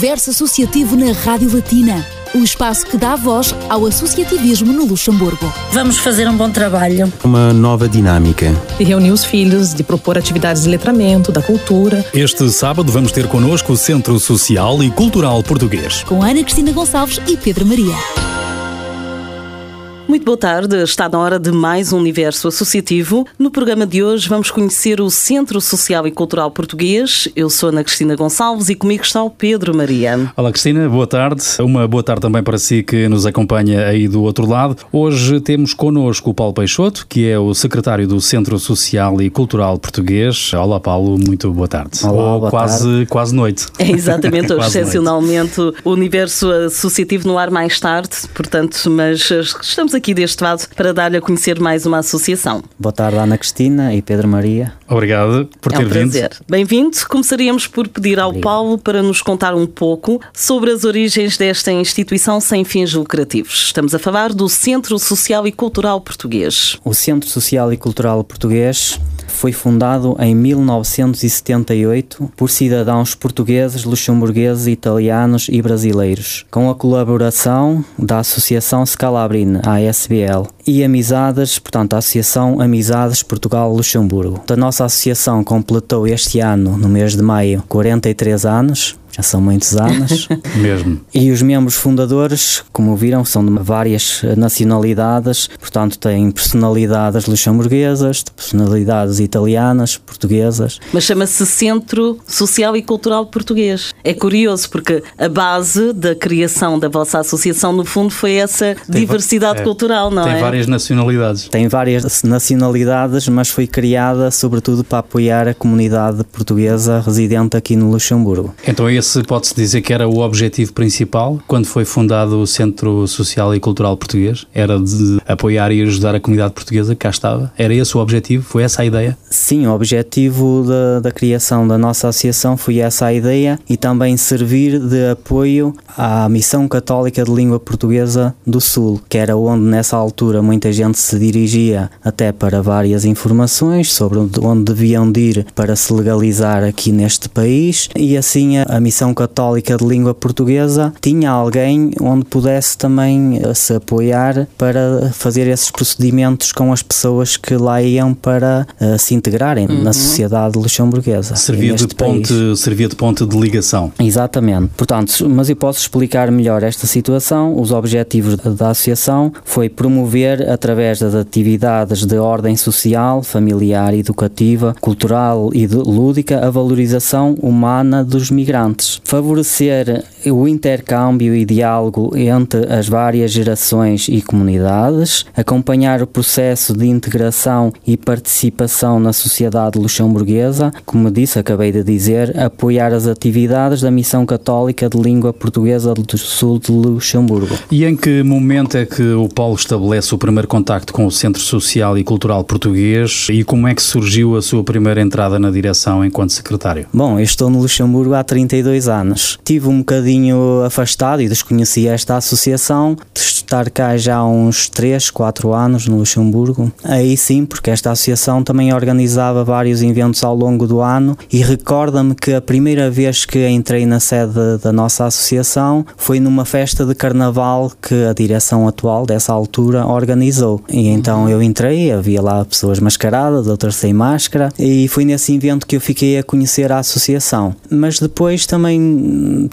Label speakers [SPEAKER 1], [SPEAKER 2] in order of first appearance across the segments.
[SPEAKER 1] Universo Associativo na Rádio Latina. O espaço que dá voz ao associativismo no Luxemburgo.
[SPEAKER 2] Vamos fazer um bom trabalho.
[SPEAKER 3] Uma nova dinâmica.
[SPEAKER 4] De reunir os filhos, de propor atividades de letramento, da cultura.
[SPEAKER 5] Este sábado vamos ter connosco o Centro Social e Cultural Português.
[SPEAKER 1] Com Ana Cristina Gonçalves e Pedro Maria.
[SPEAKER 4] Muito boa tarde, está na hora de mais um Universo Associativo. No programa de hoje vamos conhecer o Centro Social e Cultural Português. Eu sou Ana Cristina Gonçalves e comigo está o Pedro Maria.
[SPEAKER 5] Olá Cristina, boa tarde. Uma boa tarde também para si que nos acompanha aí do outro lado. Hoje temos connosco o Paulo Peixoto, que é o secretário do Centro Social e Cultural Português. Olá Paulo, muito boa tarde.
[SPEAKER 6] Olá, boa
[SPEAKER 5] quase,
[SPEAKER 6] tarde.
[SPEAKER 5] quase noite.
[SPEAKER 4] É exatamente, hoje excepcionalmente o Universo Associativo no ar mais tarde, portanto, mas estamos aqui aqui deste lado para dar-lhe a conhecer mais uma associação.
[SPEAKER 6] Boa tarde, Ana Cristina e Pedro Maria.
[SPEAKER 5] Obrigado por
[SPEAKER 4] é
[SPEAKER 5] ter
[SPEAKER 4] um
[SPEAKER 5] vindo.
[SPEAKER 4] Prazer. Bem-vindo. Começaríamos por pedir ao Obrigado. Paulo para nos contar um pouco sobre as origens desta instituição sem fins lucrativos. Estamos a falar do Centro Social e Cultural Português.
[SPEAKER 6] O Centro Social e Cultural Português foi fundado em 1978 por cidadãos portugueses, luxemburgueses, italianos e brasileiros, com a colaboração da Associação Scalabrine, ASBL, e Amizades, portanto, a Associação Amizades Portugal-Luxemburgo. A nossa associação completou este ano, no mês de maio, 43 anos, já são muitos anos.
[SPEAKER 5] Mesmo.
[SPEAKER 6] E os membros fundadores, como viram, são de várias nacionalidades, portanto, têm personalidades luxemburguesas, personalidades italianas, portuguesas.
[SPEAKER 4] Mas chama-se Centro Social e Cultural Português. É curioso porque a base da criação da vossa associação, no fundo, foi essa tem diversidade é, cultural, não
[SPEAKER 5] tem
[SPEAKER 4] é?
[SPEAKER 5] Tem várias nacionalidades.
[SPEAKER 6] Tem várias nacionalidades, mas foi criada sobretudo para apoiar a comunidade portuguesa residente aqui no Luxemburgo.
[SPEAKER 5] Então, esse pode-se dizer que era o objetivo principal quando foi fundado o Centro Social e Cultural Português? Era de apoiar e ajudar a comunidade portuguesa que cá estava? Era esse o objetivo? Foi essa a ideia?
[SPEAKER 6] Sim, o objetivo da, da criação da nossa associação foi essa a ideia e também servir de apoio à Missão Católica de Língua Portuguesa do Sul, que era onde nessa altura muita gente se dirigia até para várias informações sobre onde deviam de ir para se legalizar aqui neste país e assim a, a Missão Católica de Língua Portuguesa tinha alguém onde pudesse também eh, se apoiar para fazer esses procedimentos com as pessoas que lá iam para uh, se integrarem uhum. na sociedade luxemburguesa.
[SPEAKER 5] Servia de, ponte, servia de ponte de ligação.
[SPEAKER 6] Exatamente. Portanto, mas eu posso explicar melhor esta situação. Os objetivos da associação foi promover, através das atividades de ordem social, familiar, educativa, cultural e lúdica, a valorização humana dos migrantes. Favorecer o intercâmbio e diálogo entre as várias gerações e comunidades, acompanhar o processo de integração e participação na sociedade luxemburguesa, como disse, acabei de dizer, apoiar as atividades da Missão Católica de Língua Portuguesa do Sul de Luxemburgo.
[SPEAKER 5] E em que momento é que o Paulo estabelece o primeiro contacto com o Centro Social e Cultural Português e como é que surgiu a sua primeira entrada na direção enquanto secretário?
[SPEAKER 6] Bom, eu estou no Luxemburgo há 32 anos. Tive um bocadinho afastado e desconhecia esta associação, de estar cá já há uns 3, 4 anos no Luxemburgo. Aí sim, porque esta associação também organizava vários eventos ao longo do ano e recorda-me que a primeira vez que entrei na sede da nossa associação foi numa festa de carnaval que a direção atual dessa altura organizou. E então eu entrei, havia lá pessoas mascaradas, outras sem máscara, e foi nesse evento que eu fiquei a conhecer a associação. Mas depois também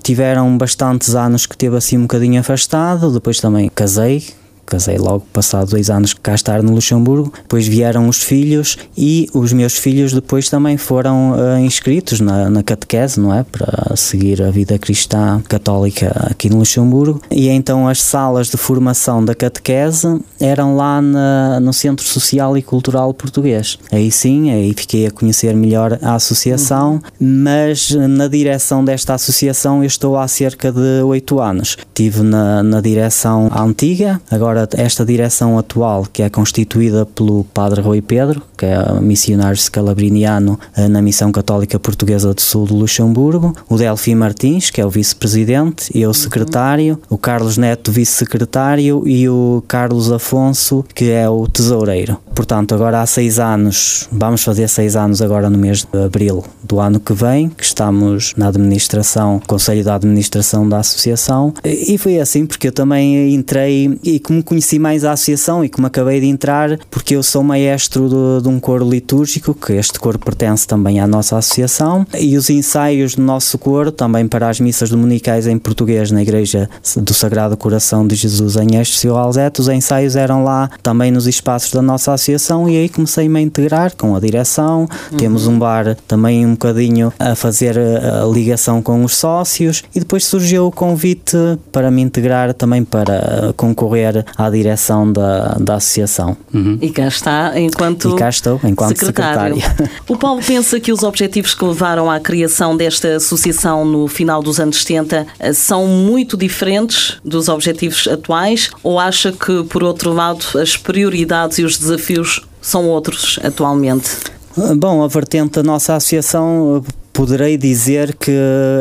[SPEAKER 6] tiveram bastantes anos que teve assim um bocadinho afastado, depois também casei, casei logo passado dois anos cá estar no Luxemburgo. Depois vieram os filhos e os meus filhos depois também foram uh, inscritos na, na catequese, não é? Para seguir a vida cristã católica aqui no Luxemburgo. E então as salas de formação da catequese eram lá na, no Centro Social e Cultural Português. Aí sim, aí fiquei a conhecer melhor a associação, uhum. mas na direção desta associação eu estou há cerca de oito anos. Estive na, na direção antiga, agora agora esta direção atual, que é constituída pelo Padre Rui Pedro, que é missionário scalabriniano eh, na Missão Católica Portuguesa do Sul do Luxemburgo, o Delfim Martins, que é o vice-presidente, e eu secretário, o Carlos Neto, vice-secretário, e o Carlos Afonso, que é o tesoureiro. Portanto, agora há seis anos, vamos fazer seis anos agora no mês de abril do ano que vem, que estamos na administração, Conselho da Administração da Associação, e foi assim porque eu também entrei e como conheci mais a associação e como acabei de entrar, porque eu sou maestro de, de um coro litúrgico, que este coro pertence também à nossa associação, e os ensaios do nosso coro, também para as missas dominicais em português na Igreja do Sagrado Coração de Jesus em Este Alzete, os ensaios eram lá também nos espaços da nossa associação associação e aí comecei-me a integrar com a direção. Uhum. Temos um bar também um bocadinho a fazer a ligação com os sócios e depois surgiu o convite para me integrar também para concorrer à direção da, da associação.
[SPEAKER 4] Uhum. E cá está enquanto,
[SPEAKER 6] e cá estou, enquanto secretário.
[SPEAKER 4] secretário. O Paulo pensa que os objetivos que levaram à criação desta associação no final dos anos 70 eh, são muito diferentes dos objetivos atuais ou acha que, por outro lado, as prioridades e os desafios desafios são outros atualmente?
[SPEAKER 6] Bom, a vertente da nossa associação poderei dizer que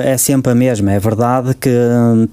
[SPEAKER 6] é sempre a mesma. É verdade que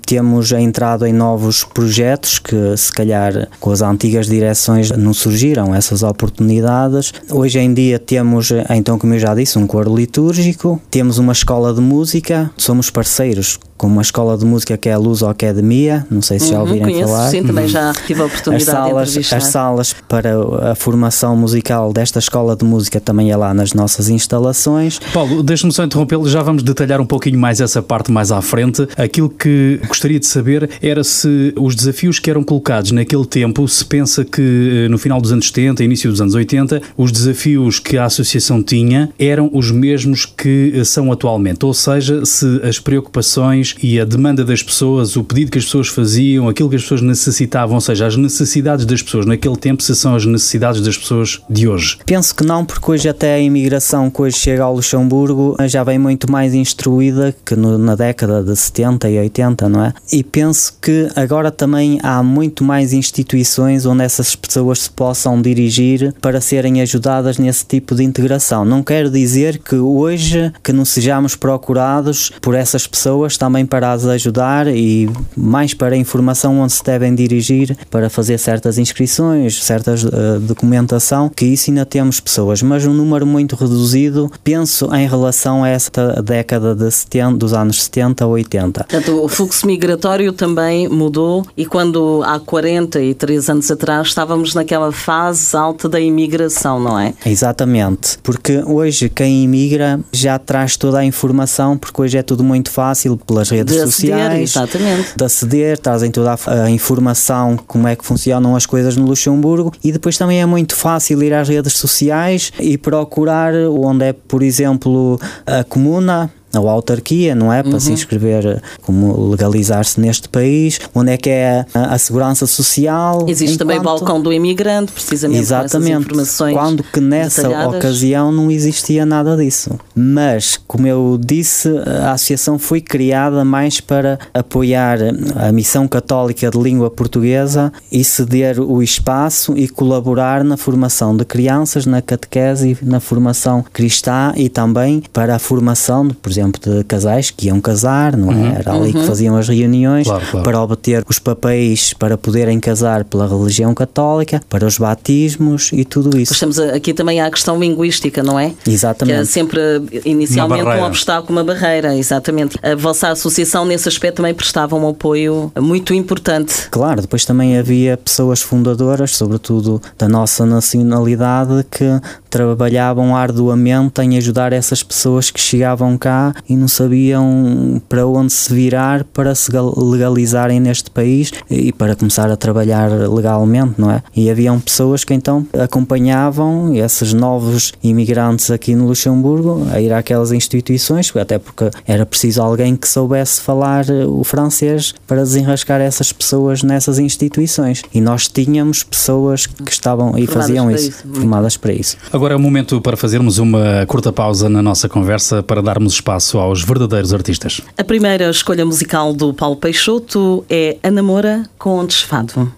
[SPEAKER 6] temos entrado em novos projetos que, se calhar, com as antigas direções não surgiram essas oportunidades. Hoje em dia temos, então, como eu já disse, um coro litúrgico, temos uma escola de música, somos parceiros com uma escola de música que é a Luso Academia, não sei se já uhum, ouviram
[SPEAKER 4] conheço,
[SPEAKER 6] falar.
[SPEAKER 4] Sim, também já tive a oportunidade
[SPEAKER 6] as salas,
[SPEAKER 4] de
[SPEAKER 6] As salas para a formação musical desta escola de música também é lá nas nossas instalações.
[SPEAKER 5] Paulo, deixe-me só interrompê-lo, já vamos detalhar um pouquinho mais essa parte mais à frente. Aquilo que gostaria de saber era se os desafios que eram colocados naquele tempo, se pensa que eh, no final dos anos 70, início dos anos 80, os desafios que a associação tinha eram os mesmos que eh, são atualmente, ou seja, se as preocupações e a demanda das pessoas, o pedido que as pessoas faziam, aquilo que as pessoas necessitavam, ou seja, as necessidades das pessoas naquele tempo, se são as necessidades das pessoas de hoje?
[SPEAKER 6] Penso que não, porque hoje até a imigração que hoje chega ao Luxemburgo já vem muito mais instruída que no, na década de 70 e 80, não é? E penso que agora também há muito mais instituições onde essas pessoas se possam dirigir para serem ajudadas nesse tipo de integração. Não quero dizer que hoje que não sejamos procurados por essas pessoas também também para as ajudar e mais para a informação onde se devem dirigir para fazer certas inscrições, certa uh, documentação, que isso ainda temos pessoas, mas um número muito reduzido, penso em relação a esta década de 70, dos anos 70 a 80.
[SPEAKER 4] Portanto, o fluxo migratório também mudou e quando há 43 anos atrás estávamos naquela fase alta da imigração, não é?
[SPEAKER 6] Exatamente, porque hoje quem imigra já traz toda a informação, porque hoje é tudo muito fácil pelas redes de sociais,
[SPEAKER 4] aceder, exatamente.
[SPEAKER 6] de aceder, trazem toda a, a, informação como é que funcionam as coisas no Luxemburgo e depois também é muito fácil ir às redes sociais e procurar onde é, por exemplo, a comuna ou autarquia, não é? Para uhum. se inscrever, como legalizar-se neste país, onde é que é a, a segurança social.
[SPEAKER 4] Existe enquanto... também o balcão do imigrante, precisamente
[SPEAKER 6] Exatamente,
[SPEAKER 4] informações
[SPEAKER 6] quando que nessa ocasião não existia nada disso. Mas, como eu disse, a associação foi criada mais para apoiar a missão católica de língua portuguesa e ceder o espaço e colaborar na formação de crianças, na catequese, na formação cristã e também para a formação, por exemplo, exemplo, de casais que iam casar, não é? Uhum. Era ali uhum. que faziam as reuniões claro, claro. para obter os papéis para poderem casar pela religião católica, para os batismos e tudo isso.
[SPEAKER 4] Estamos aqui também à questão linguística, não é?
[SPEAKER 6] Exatamente.
[SPEAKER 4] Que é sempre inicialmente um obstáculo, uma barreira, exatamente. A vossa associação nesse aspecto também prestava um apoio muito importante.
[SPEAKER 6] Claro, depois também havia pessoas fundadoras, sobretudo da nossa nacionalidade, que trabalhavam arduamente em ajudar essas pessoas que chegavam cá e não sabiam para onde se virar para se legalizarem neste país e para começar a trabalhar legalmente, não é? E haviam pessoas que então acompanhavam esses novos imigrantes aqui no Luxemburgo a ir àquelas instituições, até porque era preciso alguém que soubesse falar o francês para desenrascar essas pessoas nessas instituições. E nós tínhamos pessoas que estavam e faziam isso, isso, formadas para isso.
[SPEAKER 5] Agora é o momento para fazermos uma curta pausa na nossa conversa para darmos espaço espaço aos verdadeiros artistas.
[SPEAKER 4] A primeira escolha musical do Paulo Peixoto é A Namora com Desfado.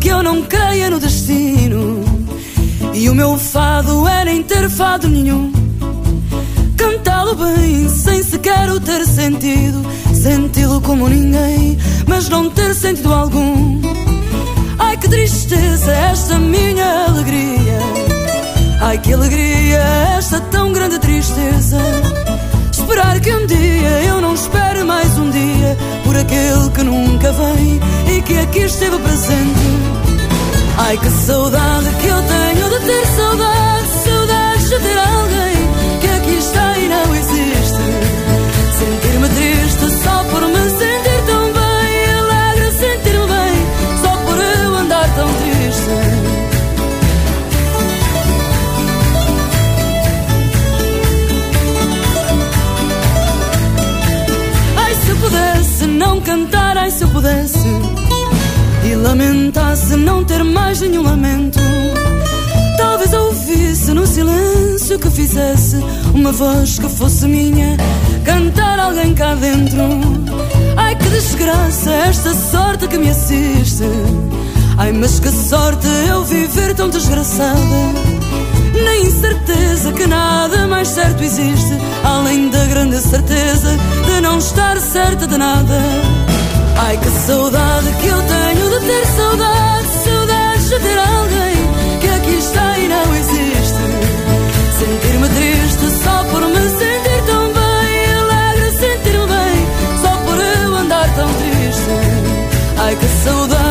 [SPEAKER 3] que eu não creia é no destino. E o meu fado era nem ter fado nenhum. Bem, sem sequer o ter sentido. Senti-lo como ninguém, mas não ter sentido algum. Ai que tristeza esta minha alegria. Ai que alegria esta tão grande tristeza. Esperar que um dia eu não espere mais um dia por aquele que nunca vem e que aqui esteve presente. Ai que saudade que eu tenho de ter saudade, não cantar, ai se eu pudesse e lamentasse não ter mais nenhum lamento. Talvez ouvisse no silêncio que fizesse uma voz que fosse minha, cantar alguém cá dentro. Ai que desgraça esta sorte que me assiste. Ai, mas que sorte eu viver tão desgraçada. Na incerteza que nada mais certo existe, além da grande certeza de não estar certa de nada. Ai que saudade que eu tenho de ter saudade, saudades de ter alguém que aqui está e não existe. Sentir-me triste só por me sentir tão bem, alegre sentir-me bem só por eu andar tão triste. Ai que saudade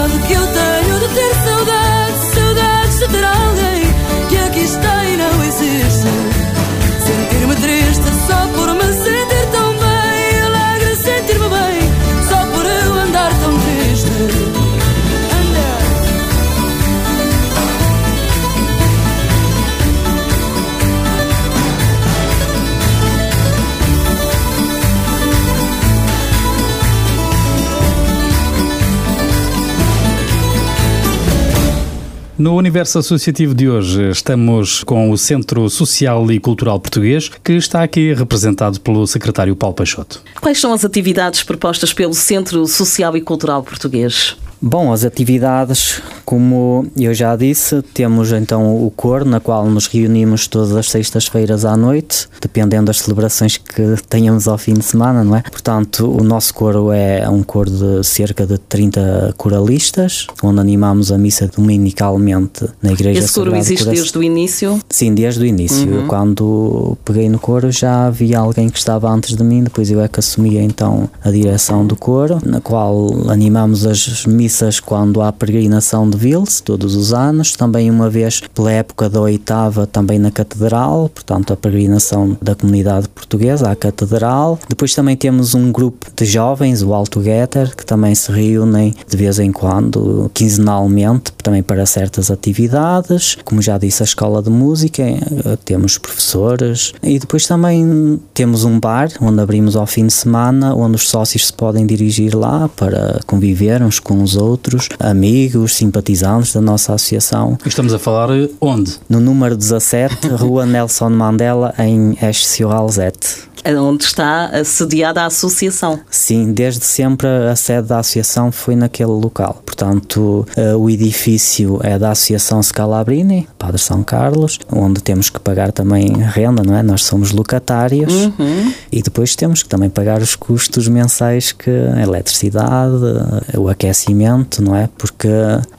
[SPEAKER 5] No universo associativo de hoje estamos com o Centro Social e Cultural Português, que está aqui representado pelo secretário Paulo Peixoto.
[SPEAKER 4] Quais são as atividades propostas pelo Centro Social e Cultural Português?
[SPEAKER 6] Bom, as atividades, como eu já disse, temos então o coro, na qual nos reunimos todas as sextas-feiras à noite, dependendo das celebrações que tenhamos ao fim de semana, não é? Portanto, o nosso coro é um coro de cerca de 30 coralistas, onde animamos a missa dominicalmente na Igreja
[SPEAKER 4] Esse coro
[SPEAKER 6] Sagrado
[SPEAKER 4] existe
[SPEAKER 6] Coração.
[SPEAKER 4] desde o início?
[SPEAKER 6] Sim, desde o início. Eu, quando peguei no coro já havia alguém que estava antes de mim, depois eu é que assumia então a direção do coro, na qual animamos as missas quando há peregrinação de Vils, todos os anos, também uma vez pela época da oitava também na Catedral, portanto a peregrinação da comunidade portuguesa à Catedral. Depois também temos um grupo de jovens, o Alto Getter, que também se reúnem de vez em quando, quinzenalmente, também para certas atividades. Como já disse, a escola de música, eh, temos professores e depois também temos um bar onde abrimos ao fim de semana, onde os sócios se podem dirigir lá para conviver uns com os outros, amigos, simpatizantes da nossa associação.
[SPEAKER 5] Estamos a falar onde?
[SPEAKER 6] No número 17, Rua Nelson Mandela, em Esch-sur-Alzette.
[SPEAKER 4] É Onde está assediada a associação?
[SPEAKER 6] Sim, desde sempre a sede da associação foi naquele local. Portanto, eh, o edifício é da Associação Scalabrini, Padre São Carlos, onde temos que pagar também renda, não é? Nós somos locatários e depois temos que também pagar os custos mensais que a eletricidade, o aquecimento, não é? Porque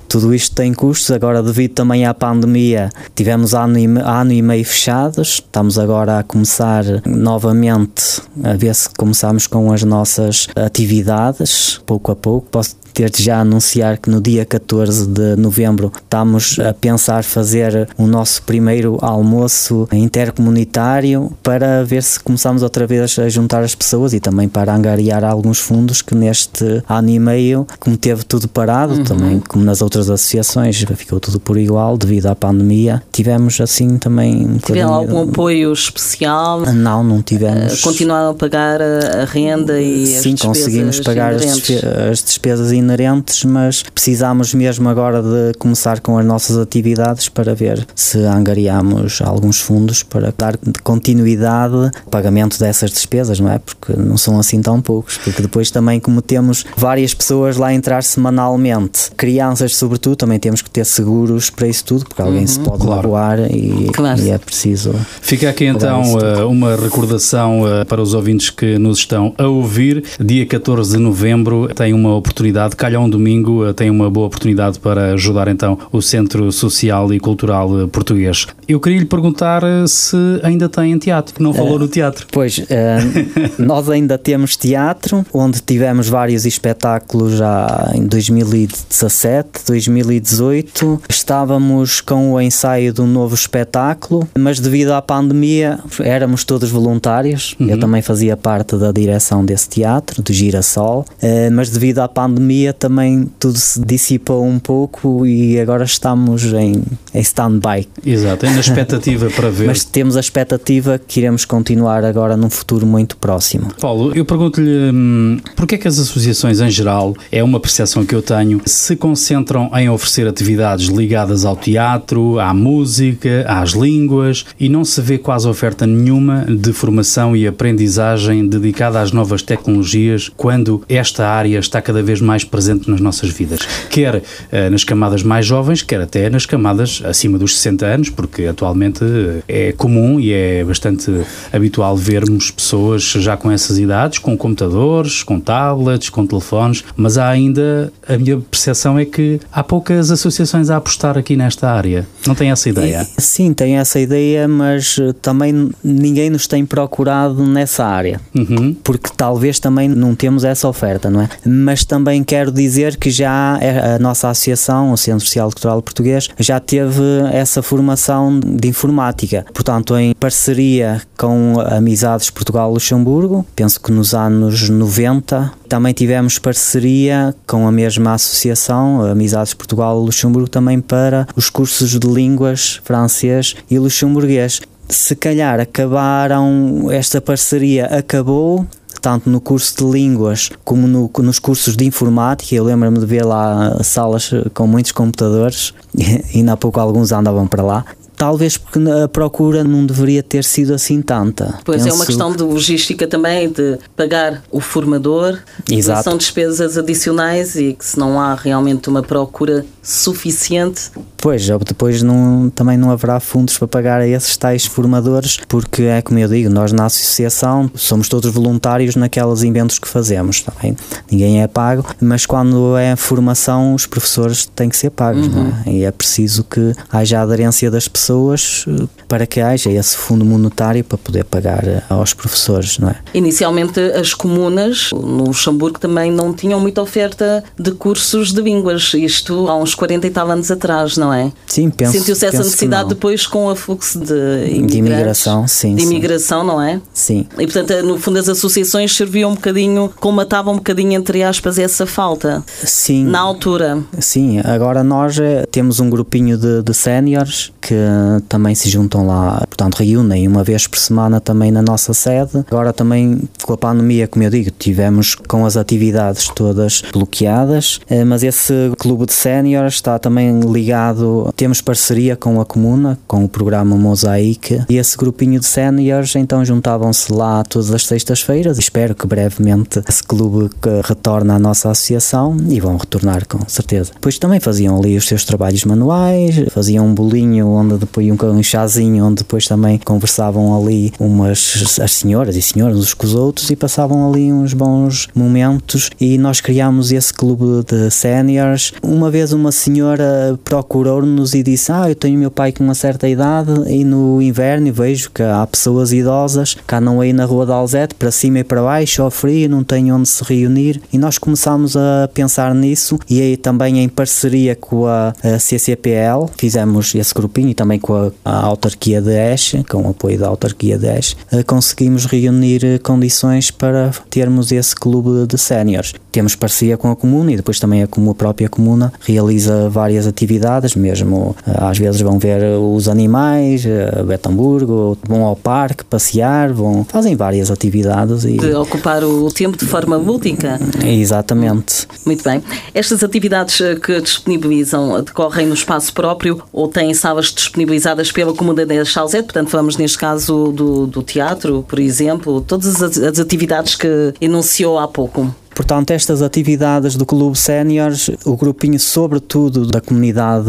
[SPEAKER 6] tudo isto tem custos. Agora, devido também à pandemia, tivemos ano e, ano e meio fechados. Estamos agora a começar novamente a ver se começamos com as nossas atividades, pouco a pouco. Posso desde já anunciar que no dia 14 de novembro estamos a pensar fazer o nosso primeiro almoço intercomunitário para ver se começamos outra vez a juntar as pessoas e também para angariar alguns fundos que neste ano e meio, como teve tudo parado, também como nas outras associações, ficou tudo por igual devido à pandemia, tivemos assim também um
[SPEAKER 4] Tiveram algum apoio especial?
[SPEAKER 6] Não, não tivemos.
[SPEAKER 4] Continuaram a pagar a, renda e as
[SPEAKER 6] Sim,
[SPEAKER 4] despesas
[SPEAKER 6] conseguimos pagar as, as despesas inerentes, mas precisamos mesmo agora de começar com as nossas atividades para ver se angariamos alguns fundos para dar continuidade ao pagamento dessas despesas, não é? Porque não são assim tão poucos, porque depois também como temos várias pessoas lá a entrar semanalmente, crianças sobretudo, também temos que ter seguros para isso tudo, porque alguém uhum, se pode claro. magoar e, claro. e, é preciso.
[SPEAKER 5] Fica aqui então eh, uma recordação eh, para os ouvintes que nos estão a ouvir. Dia 14 de novembro tem uma oportunidade, calha um domingo, eh, tem uma boa oportunidade para ajudar então o Centro Social e Cultural Português. Eu queria lhe perguntar se ainda tem teatro, que não falou uh, no teatro.
[SPEAKER 6] Pois, uh, nós ainda temos teatro, onde tivemos vários espetáculos já em 2017, 2018. Estávamos com o ensaio de um novo espetáculo, mas devido à pandemia éramos todos voluntários. Uhum. Eu também fazia parte da direção desse teatro, do Girassol, uh, mas devido à pandemia também tudo se dissipou um pouco e agora estamos em, em stand-by.
[SPEAKER 5] Exato, na expectativa para ver.
[SPEAKER 6] Mas temos a expectativa que iremos continuar agora num futuro muito próximo.
[SPEAKER 5] Paulo, eu pergunto-lhe hum, porquê é que as associações em geral, é uma percepção que eu tenho, se concentram em oferecer atividades ligadas ao teatro, à música, às línguas e não se vê quase oferta nenhuma de formação e aprendizagem dedicada às novas tecnologias quando esta área está cada vez mais presente nas nossas vidas, quer eh, nas camadas mais jovens, quer até nas camadas acima dos 60 anos, porque atualmente eh, é comum e é bastante habitual vermos pessoas já com essas idades, com computadores, com tablets, com telefones, mas há ainda, a minha percepção é que há poucas associações a apostar aqui nesta área. Não tem essa ideia?
[SPEAKER 6] Sim, tem essa ideia, mas eh, também ninguém nos tem procurado nessa área, uhum. porque talvez também não temos essa oferta, não é? Mas também quero dizer que já a nossa associação, o Centro Social Cultural Português, já teve essa formação de informática, portanto, em parceria com Amizades Portugal-Luxemburgo, penso que nos anos 90. Também tivemos parceria com a mesma associação, Amizades Portugal-Luxemburgo, também para os cursos de línguas francês e luxemburguês. Se calhar acabaram, esta parceria acabou, tanto no curso de línguas como no, nos cursos de informática. Eu lembro-me de ver lá salas com muitos computadores, e ainda há pouco alguns andavam para lá. Talvez porque a procura não deveria ter sido assim tanta.
[SPEAKER 4] Pois Penso... é uma questão de logística também, de pagar o formador, Exato. são despesas adicionais e que se não há realmente uma procura suficiente.
[SPEAKER 6] Pois, depois não, também não haverá fundos para pagar a esses tais formadores, porque é como eu digo, nós na associação somos todos voluntários naqueles inventos que fazemos, tá ninguém é pago, mas quando é formação os professores têm que ser pagos, uhum. é? e é preciso que haja aderência das pessoas eh, para que haja esse fundo monetário para poder pagar eh, aos professores, não é?
[SPEAKER 4] Inicialmente as comunas no Luxemburgo também não tinham muita oferta de cursos de línguas, isto há uns uns 40 e tal anos atrás, não é?
[SPEAKER 6] Sim, penso
[SPEAKER 4] Sentiu-se essa necessidade depois com o fluxo de,
[SPEAKER 6] de imigração, sim.
[SPEAKER 4] De imigração, sim. não é?
[SPEAKER 6] Sim.
[SPEAKER 4] E portanto, no fundo, as associações serviam um bocadinho, comatavam um bocadinho, entre aspas, essa falta.
[SPEAKER 6] Sim.
[SPEAKER 4] Na altura.
[SPEAKER 6] Sim, agora nós eh, temos um grupinho de, de séniores que também se juntam lá, portanto, reúnem uma vez por semana também na nossa sede. Agora também, com a pandemia, como eu digo, tivemos com as atividades todas bloqueadas, eh, mas esse clube de séniores está também ligado, temos parceria com a Comuna, com o programa Mosaic, e esse grupinho de séniores então juntavam-se lá todas as sextas-feiras. Espero que brevemente esse clube retorne à nossa associação e vão retornar com certeza. Depois também faziam ali os seus trabalhos manuais, faziam um bolinho onde depois um, chazinho onde depois também conversavam ali umas as senhoras e senhores uns com os outros e passavam ali uns bons momentos e nós criámos esse clube de séniores. Uma vez uma senhora procurou-nos e disse: Ah, eu tenho meu pai com uma certa idade e no inverno vejo que há pessoas idosas que andam aí na rua de Alzete, para cima e para baixo, ao frio, não têm onde se reunir. E nós começámos a pensar nisso e aí também em parceria com a, a CCPL fizemos esse grupinho e também também com a, a autarquia de Eche, com o apoio da autarquia de Eche, eh, conseguimos reunir eh, condições para termos esse clube de séniores. Temos parceria com a comuna e depois também a, a própria comuna realiza várias atividades, mesmo eh, às vezes vão ver os animais, a Betamburgo, vão ao parque passear, vão fazem várias atividades
[SPEAKER 4] e de ocupar o tempo de forma lúdica.
[SPEAKER 6] Exatamente.
[SPEAKER 4] Muito bem. Estas atividades que disponibilizam decorrem no espaço próprio ou têm salas disponibilizadas pela Comuna de Chalzete, portanto falamos neste caso do, do teatro, por exemplo, todas as, as atividades que enunciou há pouco.
[SPEAKER 6] Portanto, estas atividades do Clube Séniores, o grupinho, sobretudo da comunidade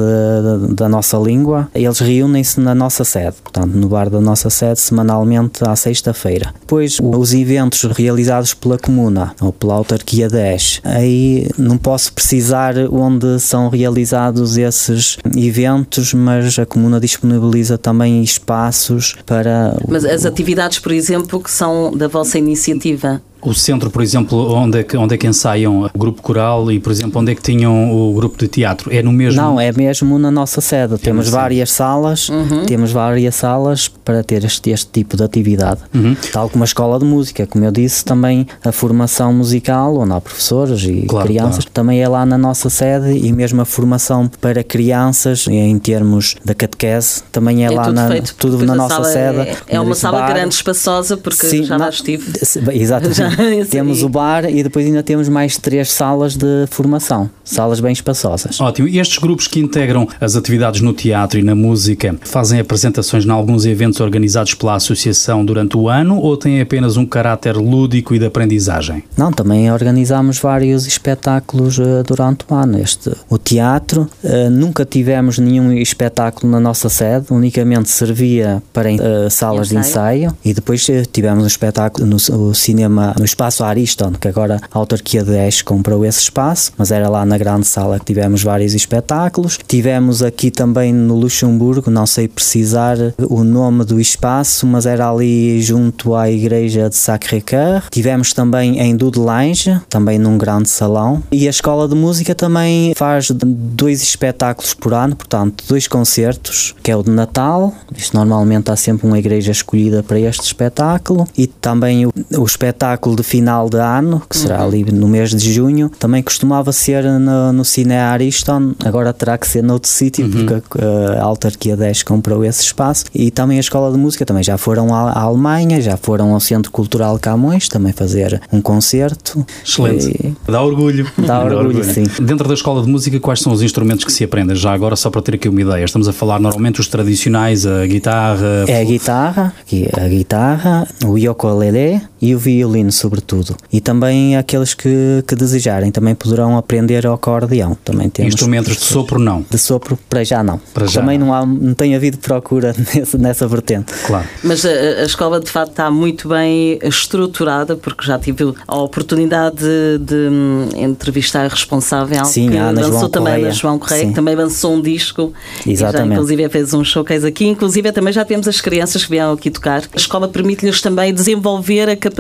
[SPEAKER 6] da, nossa língua, eles reúnem-se na nossa sede, portanto, no bar da nossa sede, semanalmente à sexta-feira. Depois, os eventos realizados pela comuna ou pela autarquia 10, aí não posso precisar onde são realizados esses eventos, mas a comuna disponibiliza também espaços para.
[SPEAKER 4] Mas as atividades, por exemplo, que são da vossa iniciativa,
[SPEAKER 5] o centro, por exemplo, onde é, que, onde é que ensaiam o grupo coral e, por exemplo, onde é que tinham o grupo de teatro? É no mesmo?
[SPEAKER 6] Não, é mesmo na nossa sede. É temos várias salas, uhum. temos várias salas para ter este, este tipo de atividade. Uhum. Tal como a escola de música, como eu disse, também a formação musical, onde há professores e claro, crianças, claro. também é lá na nossa sede e mesmo a formação para crianças em termos da catequese, também é, é lá
[SPEAKER 4] tudo
[SPEAKER 6] na,
[SPEAKER 4] feito,
[SPEAKER 6] tudo na nossa sede.
[SPEAKER 4] É, é uma sala bar. grande, espaçosa, porque Sim, já lá estive.
[SPEAKER 6] Exatamente. temos o bar e depois ainda temos mais três salas de formação, salas bem espaçosas.
[SPEAKER 5] Ótimo. E estes grupos que integram as atividades no teatro e na música fazem apresentações em alguns eventos organizados pela associação durante o ano ou têm apenas um caráter lúdico e de aprendizagem?
[SPEAKER 6] Não, também organizamos vários espetáculos uh, durante o ano. Este, o teatro, uh, nunca tivemos nenhum espetáculo na nossa sede, unicamente servia para uh, salas ensaio. de ensaio e depois tivemos um espetáculo no cinema no espaço Ariston, que agora a autarquia de Esch comprou esse espaço, mas era lá na grande sala que tivemos vários espetáculos. Tivemos aqui também no Luxemburgo, não sei precisar o nome do espaço, mas era ali junto à igreja de Sacré-Cœur. Tivemos também em Dudelange, também num grande salão. E a escola de música também faz dois espetáculos por ano, portanto, dois concertos, que é o de Natal. Isto normalmente há sempre uma igreja escolhida para este espetáculo. E também o, o espetáculo de final de ano, que será uhum. ali no mês de junho, também costumava ser no, no Cine Ariston, agora terá que ser noutro sítio, uhum. porque a, a autarquia 10 comprou esse espaço. E também a Escola de Música também já foram à, à Alemanha, já foram ao Centro Cultural Camões também fazer um concerto.
[SPEAKER 5] Excelente. E... Dá orgulho.
[SPEAKER 6] Dá orgulho, Dá orgulho, sim.
[SPEAKER 5] Dentro da Escola de Música, quais são os instrumentos que se aprendem? Já agora, só para ter aqui uma ideia, estamos a falar normalmente os tradicionais, a guitarra.
[SPEAKER 6] É a guitarra, a guitarra, o ukulele e o violino sobretudo. E também aqueles que, que desejarem também poderão aprender o acordeão. Também temos
[SPEAKER 5] Instrumentos de sopro não?
[SPEAKER 6] De sopro para já não. Para já também não. não, há, não tem havido procura nessa, nessa vertente.
[SPEAKER 5] Claro.
[SPEAKER 4] Mas a, a, escola de facto está muito bem estruturada porque já tive a oportunidade de, de hum, entrevistar a responsável
[SPEAKER 6] Sim,
[SPEAKER 4] que
[SPEAKER 6] lançou
[SPEAKER 4] João também
[SPEAKER 6] Correia.
[SPEAKER 4] a João Correia, que também lançou um disco.
[SPEAKER 6] Exatamente.
[SPEAKER 4] Já, inclusive fez um showcase aqui. Inclusive também já temos as crianças que vieram aqui tocar. A escola permite-lhes também desenvolver a capacidade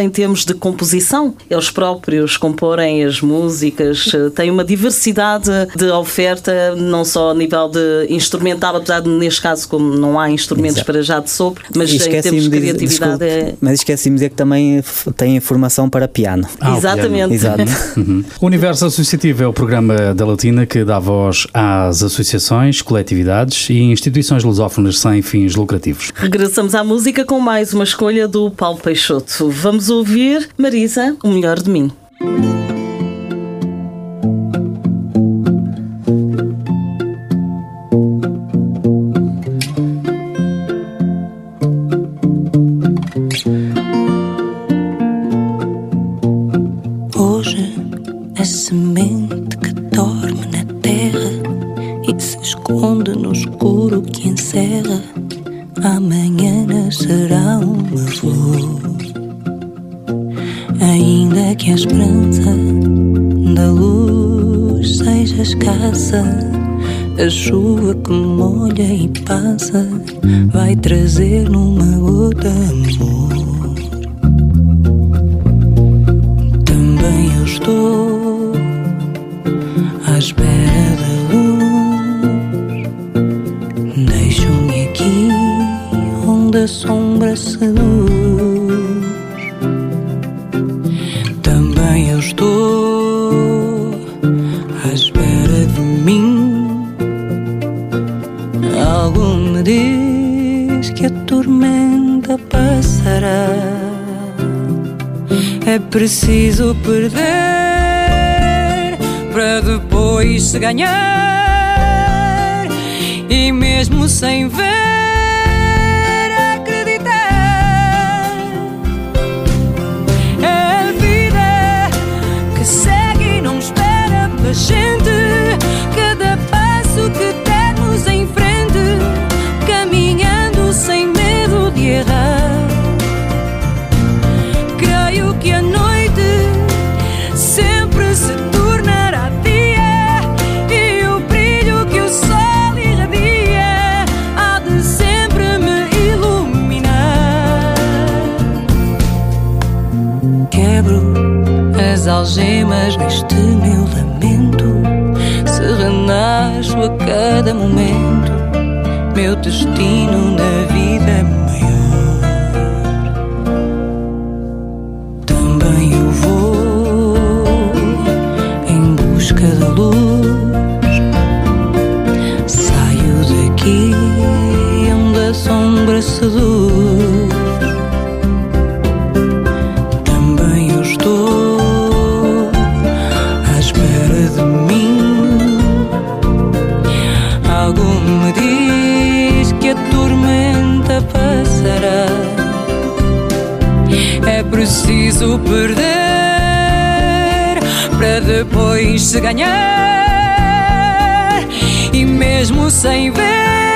[SPEAKER 4] em termos de composição. Eles próprios comporem as músicas, eh, têm uma diversidade de oferta, não só a nível de instrumental, apesar de neste caso, como não há instrumentos Exato. para já de sopro, mas em termos de criatividade. é...
[SPEAKER 6] Mas esqueci-me de dizer que também tem formação para piano.
[SPEAKER 4] Ah, Exatamente.
[SPEAKER 6] Exato.
[SPEAKER 5] Uhum. O Universo Associativo é o programa da Latina que dá voz às associações, coletividades e instituições lusófonas sem fins lucrativos.
[SPEAKER 4] Regressamos à música com mais uma escolha do Paulo Peixoto. Vamos ouvir Marisa, o melhor de mim.
[SPEAKER 7] Sombra seduz. Também eu estou à espera de mim. Algo me diz que a tormenta passará. É preciso perder para depois se ganhar. E mesmo sem ver. Algemas neste meu lamento. Se renasço a cada momento, meu destino na vida perder para depois se ganhar. E mesmo sem ver,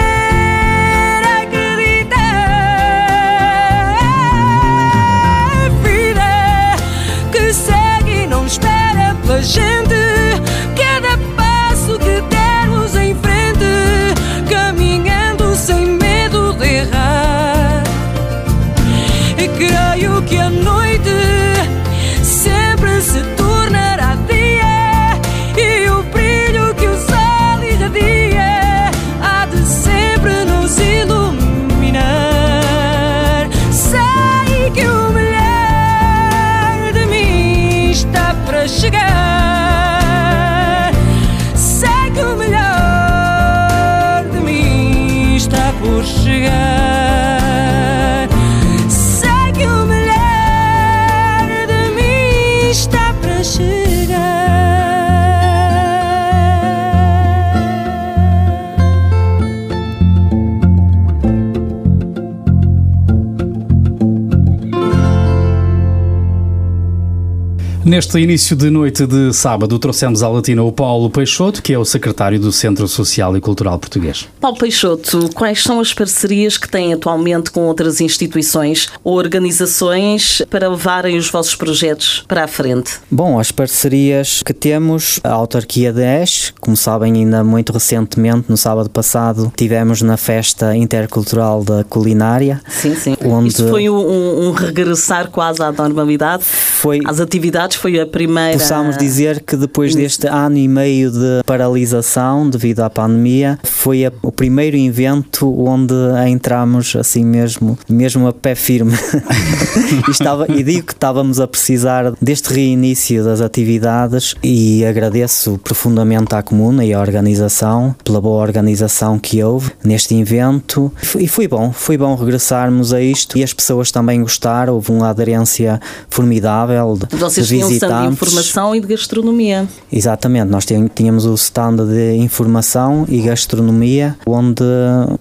[SPEAKER 5] Neste início de noite de sábado, trouxemos à Latina o Paulo Peixoto, que é o secretário do Centro Social e Cultural Português.
[SPEAKER 4] Paulo Peixoto, quais são as parcerias que têm atualmente com outras instituições ou organizações para levarem os vossos projetos para a frente?
[SPEAKER 6] Bom, as parcerias que temos, a autarquia de Esch, como sabem, ainda muito recentemente, no sábado passado, tivemos na festa intercultural da culinária.
[SPEAKER 4] Sim, sim. Onde Isto foi um, um regressar quase à normalidade, foi... às atividades foi a primeira.
[SPEAKER 6] Possamos dizer que depois deste ano e meio de paralisação devido à pandemia, foi a, o primeiro evento onde entramos assim mesmo, mesmo a pé firme. e, estava, e digo que estávamos a precisar deste reinício das atividades e agradeço profundamente à comuna e à organização pela boa organização que houve neste evento e foi bom, foi bom regressarmos a isto e as pessoas também gostaram, houve uma aderência formidável de,
[SPEAKER 4] Vocês
[SPEAKER 6] de
[SPEAKER 4] stand de informação e de gastronomia.
[SPEAKER 6] Exatamente, nós tínhamos o stand de informação e gastronomia, onde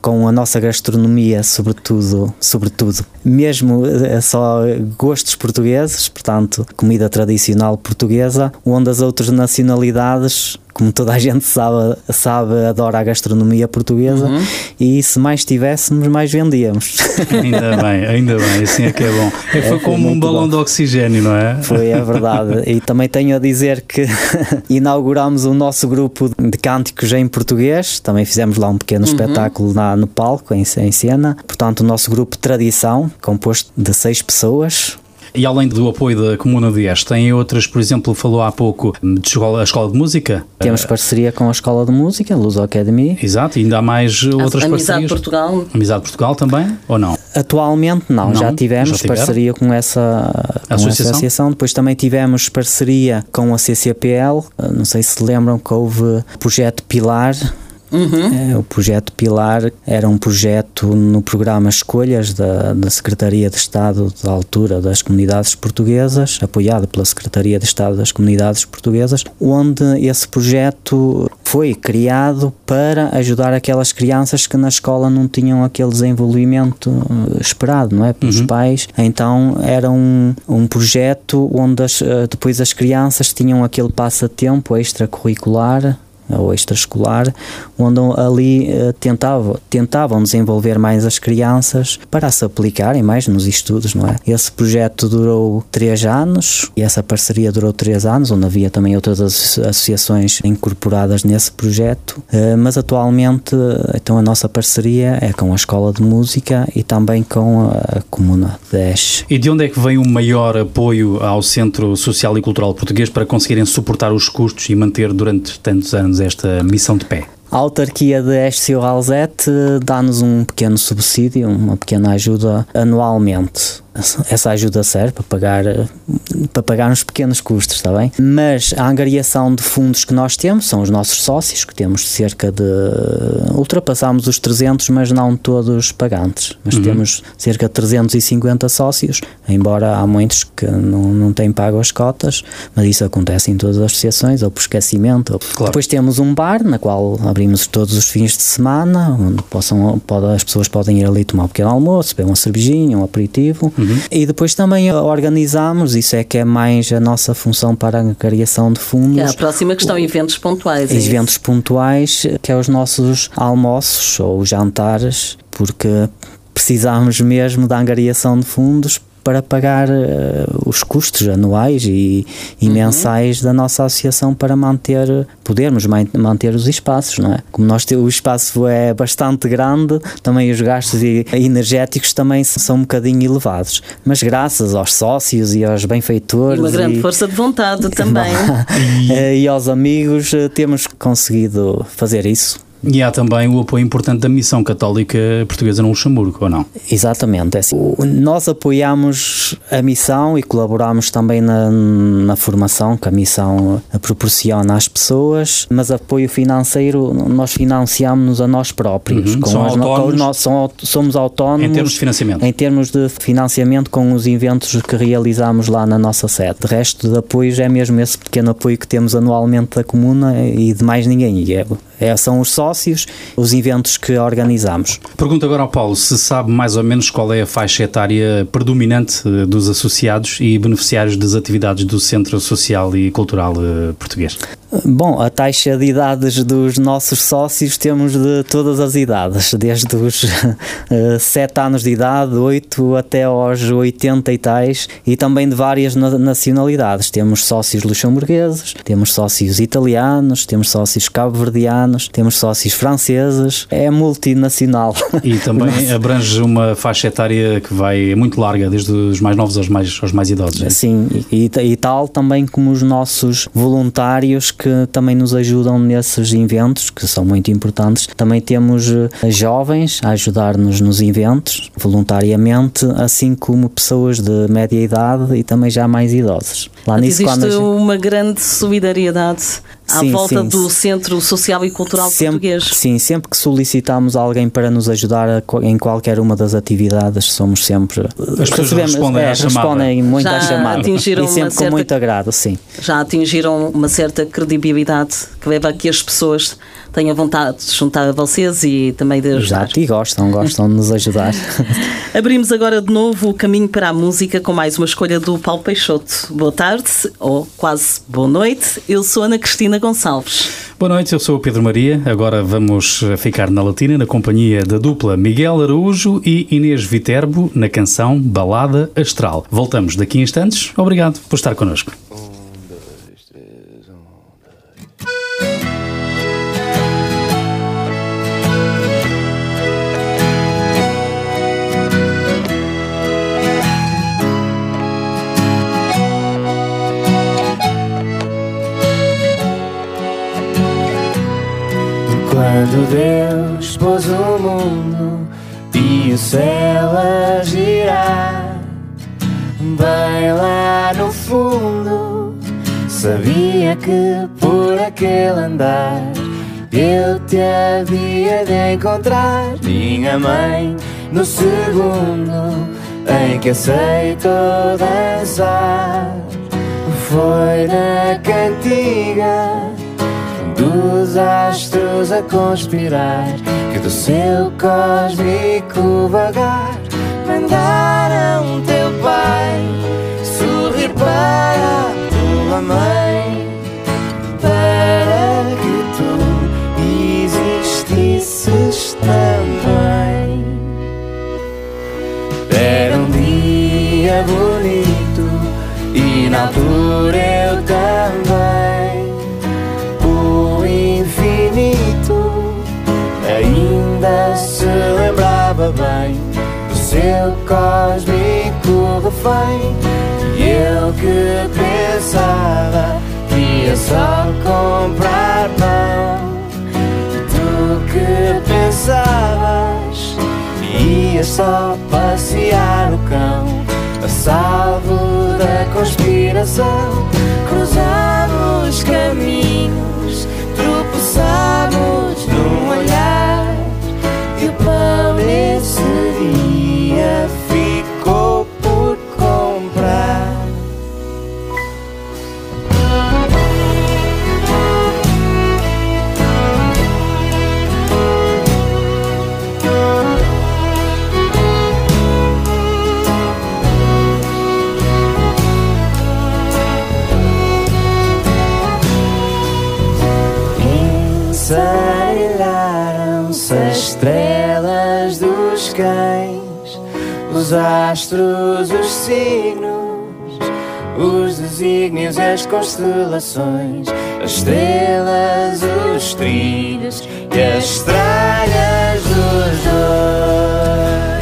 [SPEAKER 6] com a nossa gastronomia, sobretudo, sobretudo, mesmo eh, só gostos portugueses, portanto, comida tradicional portuguesa, onde as outras nacionalidades como toda a gente sabe, sabe adora a gastronomia portuguesa uhum. e se mais tivéssemos, mais vendíamos.
[SPEAKER 5] Ainda bem, ainda bem, assim é que é bom. É, foi, é, como um balão bom. de oxigênio, não é?
[SPEAKER 6] Foi, é verdade. E também tenho a dizer que inauguramos o nosso grupo de cânticos em português, também fizemos lá um pequeno uhum. espetáculo na, no palco, em, em cena. Portanto, o nosso grupo Tradição, composto de seis pessoas,
[SPEAKER 5] E além do apoio da Comuna de Este, tem outras, por exemplo, falou há pouco de escola, a Escola de Música?
[SPEAKER 6] Temos parceria com a Escola de Música, Luz Academy.
[SPEAKER 5] Exato, e ainda há mais outras
[SPEAKER 4] Amizade
[SPEAKER 5] parcerias?
[SPEAKER 4] Portugal.
[SPEAKER 5] Amizade Portugal também, ou não?
[SPEAKER 6] Atualmente não,
[SPEAKER 5] Não?
[SPEAKER 6] já tivemos
[SPEAKER 5] Já
[SPEAKER 6] parceria com essa, com essa
[SPEAKER 5] Associação?
[SPEAKER 6] associação. Depois também tivemos parceria com a CCPL. Uh, Não sei se lembram que houve o projeto Pilar. Eh, O projeto Pilar era um projeto no programa Escolhas da, da Secretaria de Estado da altura das Comunidades Portuguesas, apoiado pela Secretaria de Estado das Comunidades Portuguesas, onde esse projeto foi criado para ajudar aquelas crianças que na escola não tinham aquele desenvolvimento eh, esperado, não é, pelos pais. Então era um, um projeto onde as, eh, depois as crianças tinham aquele passatempo extracurricular ou extraescolar, onde ali eh, tentavam, tentavam desenvolver mais as crianças para se aplicarem mais nos estudos, não é? Esse projeto durou três anos e essa parceria durou três anos, onde havia também outras as- associações incorporadas nesse projeto, eh, mas atualmente então a nossa parceria é com a Escola de Música e também com a Comuna 10.
[SPEAKER 5] E de onde é que vem o maior apoio ao Centro Social e Cultural Português para conseguirem suportar os custos e manter durante tantos anos esta missão de pé?
[SPEAKER 6] A autarquia de Estes Alzete dá-nos um pequeno subsídio, uma pequena ajuda anualmente. Essa ajuda serve para pagar, para pagar uns pequenos custos, está bem? Mas a angariação de fundos que nós temos são os nossos sócios, que temos cerca de. ultrapassamos os 300, mas não todos pagantes. Mas temos cerca de 350 sócios, embora há muitos que não, não têm pago as cotas, mas isso acontece em todas as associações, ou por esquecimento. ou-
[SPEAKER 5] Claro.
[SPEAKER 6] Depois temos um bar, na qual abrimos todos os fins de semana, onde possam, pode- as pessoas podem ir ali tomar um pequeno almoço, beber uma cervejinha, um aperitivo. E depois também organizamos, isso é que é mais a nossa função para a angariação de fundos.
[SPEAKER 4] É a próxima questão, eventos pontuais. é isso?
[SPEAKER 6] Eventos pontuais, que é os nossos almoços ou jantares, porque precisamos mesmo da angariação de fundos para pagar eh, os custos anuais e, e
[SPEAKER 4] Uhum.
[SPEAKER 6] mensais da nossa associação para manter, podermos man- manter os espaços, não é? Como nós o espaço é bastante grande, também os gastos e- energéticos também são um bocadinho elevados. Mas graças aos sócios e aos
[SPEAKER 4] E
[SPEAKER 6] benfeitores
[SPEAKER 4] uma grande
[SPEAKER 6] e-
[SPEAKER 4] força de vontade também.
[SPEAKER 6] eh, e aos amigos eh, temos conseguido fazer isso.
[SPEAKER 5] E há também o apoio importante da Missão Católica Portuguesa no Luxemburgo, ou não?
[SPEAKER 6] Exatamente. É assim. O- Nós apoiamos a missão e colaboramos também na, na formação que a missão eh, proporciona às pessoas, mas apoio financeiro nós financiamos-nos a nós próprios.
[SPEAKER 5] Uhum. São
[SPEAKER 6] as no-
[SPEAKER 5] autónomos?
[SPEAKER 6] os nossos- são somos autónomos.
[SPEAKER 5] Em termos de financiamento?
[SPEAKER 6] Em termos de financiamento com os eventos que realizamos lá na nossa sede. De resto de apoios é mesmo esse pequeno apoio que temos anualmente da comuna e de mais ninguém. E é- é- são os sócios, os eventos que organizamos.
[SPEAKER 5] Pergunto agora ao Paulo se sabe mais ou menos qual é a faixa etária predominante eh, dos associados e beneficiários das atividades do Centro Social e Cultural eh, Português.
[SPEAKER 6] Bom, a taxa de idades dos nossos sócios temos de todas as idades, desde os 7 anos de idade, 8 até aos 80 e tais, e também de várias na- nacionalidades. Temos sócios luxemburgueses, temos sócios italianos, temos sócios cabo-verdianos, temos sócios franceses, é multinacional.
[SPEAKER 5] E também abrange uma faixa etária que vai muito larga, desde os mais novos aos mais, aos mais idosos.
[SPEAKER 6] Sim, e, e tal também como os nossos voluntários que também nos ajudam nesses eventos, que são muito importantes. Também temos eh, jovens a ajudar-nos nos eventos, voluntariamente, assim como pessoas de média idade e também já mais idosos. Lá nisso,
[SPEAKER 4] Existe uma grande solidariedade à
[SPEAKER 6] Sim,
[SPEAKER 4] volta
[SPEAKER 6] sim.
[SPEAKER 4] do Centro Social e Cultural
[SPEAKER 6] sempre,
[SPEAKER 4] Português.
[SPEAKER 6] Sim, sempre que solicitamos alguém para nos ajudar a em qualquer uma das atividades, somos sempre.
[SPEAKER 5] As pessoas respondem à chamada.
[SPEAKER 6] respondem muito
[SPEAKER 4] Já
[SPEAKER 6] à chamada.
[SPEAKER 4] atingiram
[SPEAKER 6] e sempre
[SPEAKER 4] uma
[SPEAKER 6] com
[SPEAKER 4] certa-
[SPEAKER 6] muito agrado, sim.
[SPEAKER 4] Já atingiram uma certa credibilidade que leva a que as pessoas tenham vontade de juntar a vocês e também de ajudar.
[SPEAKER 6] Exato, e gostam, gostam de nos ajudar.
[SPEAKER 4] Abrimos agora de novo o caminho para a música com mais uma escolha do Paulo Peixoto. Boa tarde, ou quase boa noite. Eu sou Ana Cristina Gonçalves.
[SPEAKER 5] Boa noite, eu sou o Pedro Maria. Agora vamos ficar na Latina na companhia da dupla Miguel Araújo e Inês Viterbo na canção Balada Astral. Voltamos daqui a instantes. Obrigado por estar connosco.
[SPEAKER 8] Quando Deus pôs o mundo e o céu a girar, bem lá no fundo, sabia que por aquele andar eu te havia de encontrar, minha mãe, no segundo em que aceitou dançar. Foi na cantiga dos astros a conspirar que do seu cósmico vagar mandaram teu pai sorrir para a tua mãe para que tu existisses também. Era um dia bonito e na altura eu também seu cósmico refém. E eu que pensava que ia só comprar pão. E tu que pensavas que ia só passear o cão a salvo da conspiração os astros, os signos, os desígnios as constelações, as estrelas, os trilhos e as estralhas dos dois.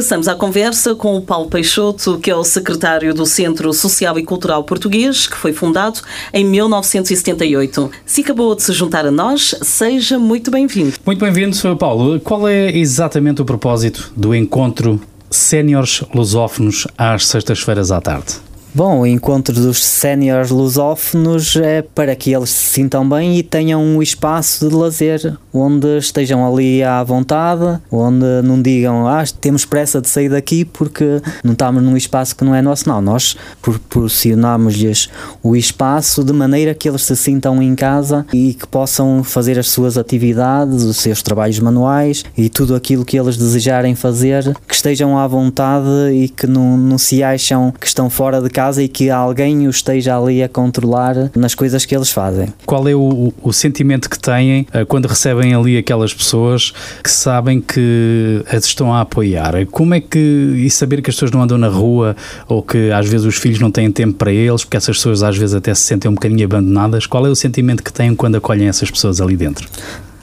[SPEAKER 4] Regressamos à conversa com o Paulo Peixoto, que é o secretário do Centro Social e Cultural Português, que foi fundado em 1978. Se acabou de se juntar a nós, seja muito bem-vindo.
[SPEAKER 5] Muito bem-vindo, Sr. Paulo. Qual é exatamente o propósito do encontro Séniores Lusófonos às sextas-feiras à tarde?
[SPEAKER 6] Bom, o encontro dos séniores lusófonos é para que eles se sintam bem e tenham um espaço de lazer onde estejam ali à vontade, onde não digam, ah, temos pressa de sair daqui porque não estamos num espaço que não é nosso. Não, nós proporcionamos-lhes o espaço de maneira que eles se sintam em casa e que possam fazer as suas atividades, os seus trabalhos manuais e tudo aquilo que eles desejarem fazer, que estejam à vontade e que não, não se acham que estão fora de casa e que alguém os esteja ali a controlar nas coisas que eles fazem.
[SPEAKER 5] Qual é o, o sentimento que têm uh, quando recebem ali aquelas pessoas que sabem que as estão a apoiar? Como é que. e saber que as pessoas não andam na rua ou que às vezes os filhos não têm tempo para eles, porque essas pessoas às vezes até se sentem um bocadinho abandonadas? Qual é o sentimento que têm quando acolhem essas pessoas ali dentro?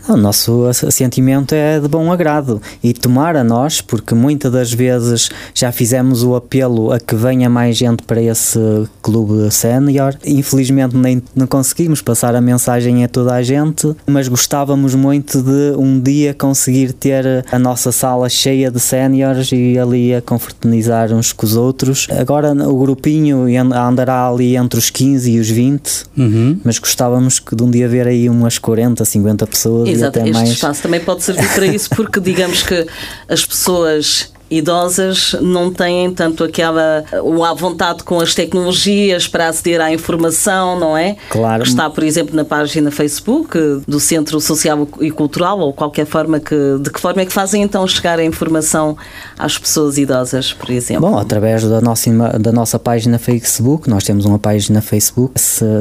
[SPEAKER 6] O nosso sentimento é de bom agrado e tomar a nós, porque muitas das vezes já fizemos o apelo a que venha mais gente para esse clube sénior. Infelizmente nem não conseguimos passar a mensagem a toda a gente, mas gostávamos muito de um dia conseguir ter a nossa sala cheia de séniores e ali a confraternizar uns com os outros. Agora o grupinho andará ali entre os 15 e os 20, uhum. mas gostávamos de um dia ver aí umas 40, 50 pessoas
[SPEAKER 4] Exato,
[SPEAKER 6] este
[SPEAKER 4] mais... espaço também pode servir para isso, porque digamos que as pessoas idosas não têm tanto aquela a vontade com as tecnologias para aceder à informação, não é?
[SPEAKER 6] Claro.
[SPEAKER 4] Que está, por exemplo, na página Facebook do Centro Social e Cultural ou qualquer forma que de que forma é que fazem então chegar a informação às pessoas idosas, por exemplo?
[SPEAKER 6] Bom, através da nossa da nossa página Facebook, nós temos uma página Facebook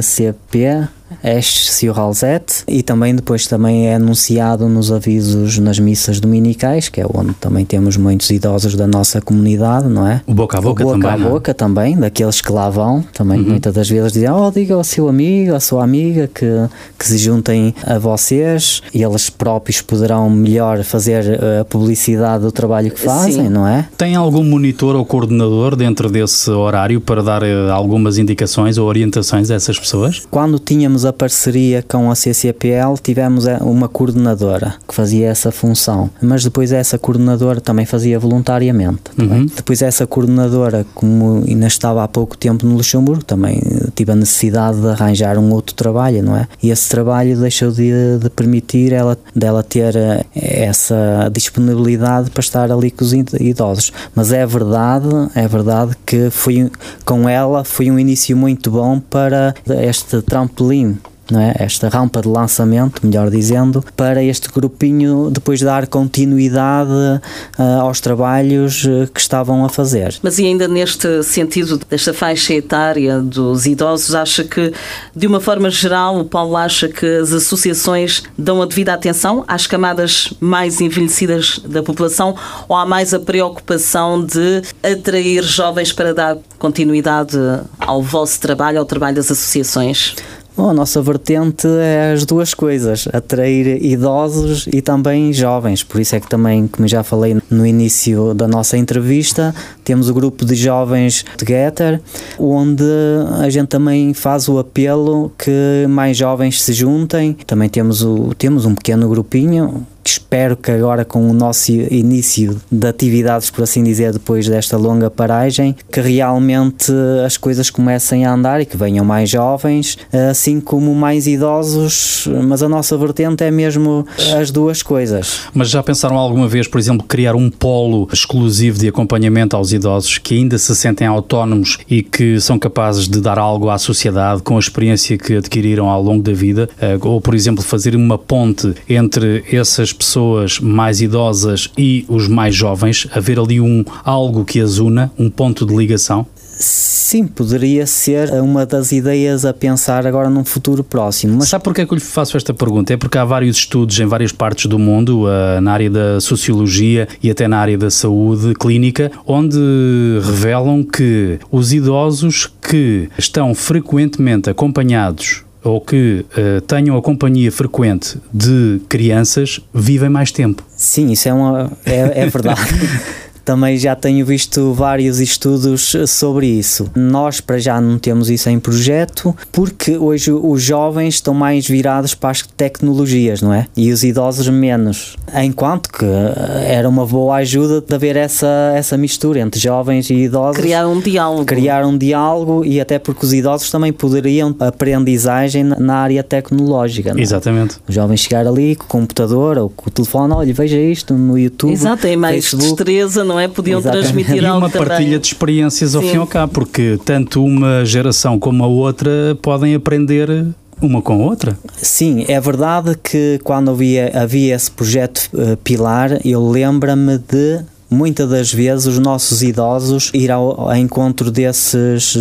[SPEAKER 6] CP Esch Cioralzete e também depois também é anunciado nos avisos nas missas dominicais, que é onde também temos muitos idosos da nossa comunidade, não é?
[SPEAKER 5] O boca a boca,
[SPEAKER 6] o boca
[SPEAKER 5] também.
[SPEAKER 6] Boca a boca também, daqueles que lá vão, também uhum. muitas das vezes dizem, oh, diga ao seu amigo, à sua amiga que, que se juntem a vocês e eles próprios poderão melhor fazer eh, a publicidade do trabalho que fazem, Sim. não é?
[SPEAKER 5] Tem algum monitor ou coordenador dentro desse horário para dar eh, algumas indicações ou orientações a essas pessoas?
[SPEAKER 6] Quando tínhamos a parceria com a CCPL, tivemos uma coordenadora que fazia essa função, mas depois essa coordenadora também fazia voluntariamente. Tá uhum. Depois essa coordenadora, como ainda estava há pouco tempo no Luxemburgo, também tive a necessidade de arranjar um outro trabalho, não é? E esse trabalho deixou de, de permitir ela, dela ter eh, essa disponibilidade para estar ali com os idosos. Mas é verdade, é verdade que foi com ela foi um início muito bom para este trampolim não é? esta rampa de lançamento, melhor dizendo, para este grupinho depois dar continuidade uh, aos trabalhos uh, que estavam a fazer.
[SPEAKER 4] Mas e ainda neste sentido desta faixa etária dos idosos, acha que, de uma forma geral, o Paulo acha que as associações dão a devida atenção às camadas mais envelhecidas da população ou há mais a preocupação de atrair jovens para dar continuidade ao vosso trabalho, ao trabalho das associações?
[SPEAKER 6] Bom, a nossa vertente é as duas coisas, atrair idosos e também jovens, por isso é que também, como já falei no início da nossa entrevista, temos o grupo de jovens de Getter, onde a gente também faz o apelo que mais jovens se juntem, também temos, o, temos um pequeno grupinho, espero que agora com o nosso início de atividades, por assim dizer, depois desta longa paragem, que realmente as coisas comecem a andar e que venham mais jovens, assim como mais idosos, mas a nossa vertente é mesmo as duas coisas.
[SPEAKER 5] Mas já pensaram alguma vez, por exemplo, criar um polo exclusivo de acompanhamento aos idosos que ainda se sentem autónomos e que são capazes de dar algo à sociedade com a experiência que adquiriram ao longo da vida? Eh, ou, por exemplo, fazer uma ponte entre essas pessoas mais idosas e os mais jovens, haver ali um algo que as una, um ponto de ligação?
[SPEAKER 6] Sim, poderia ser uma das ideias a pensar agora num futuro próximo.
[SPEAKER 5] Mas... Sabe porquê que eu lhe faço esta pergunta? É porque há vários estudos em várias partes do mundo, uh, na área da sociologia e até na área da saúde clínica, onde revelam que os idosos que estão frequentemente acompanhados ou que uh, tenham a companhia frequente de crianças vivem mais tempo.
[SPEAKER 6] Sim, isso é, uma, é, é verdade. também já tenho visto vários estudos sobre isso. Nós, para já, não temos isso em projeto, porque hoje os jovens estão mais virados para as tecnologias, não é? E os idosos menos. Enquanto que eh, era uma boa ajuda de haver essa, essa mistura entre jovens e idosos.
[SPEAKER 4] Criar um diálogo.
[SPEAKER 6] Criar um diálogo e até porque os idosos também poderiam aprendizagem na área tecnológica. Não
[SPEAKER 5] é? Exatamente.
[SPEAKER 6] O jovem chegar ali com o computador ou com o telefone, olha, veja isto no YouTube.
[SPEAKER 4] Exato, tem mais Facebook. destreza, não é? Podiam Exatamente. transmitir
[SPEAKER 5] e
[SPEAKER 4] algo
[SPEAKER 5] uma partilha
[SPEAKER 4] também.
[SPEAKER 5] de experiências ao Sim. fim e ao cabo, porque tanto uma geração como a outra podem aprender uma com a outra?
[SPEAKER 6] Sim, é verdade que quando havia, havia esse projeto uh, Pilar, eu lembro-me de muitas das vezes os nossos idosos ir ao, ao encontro desses,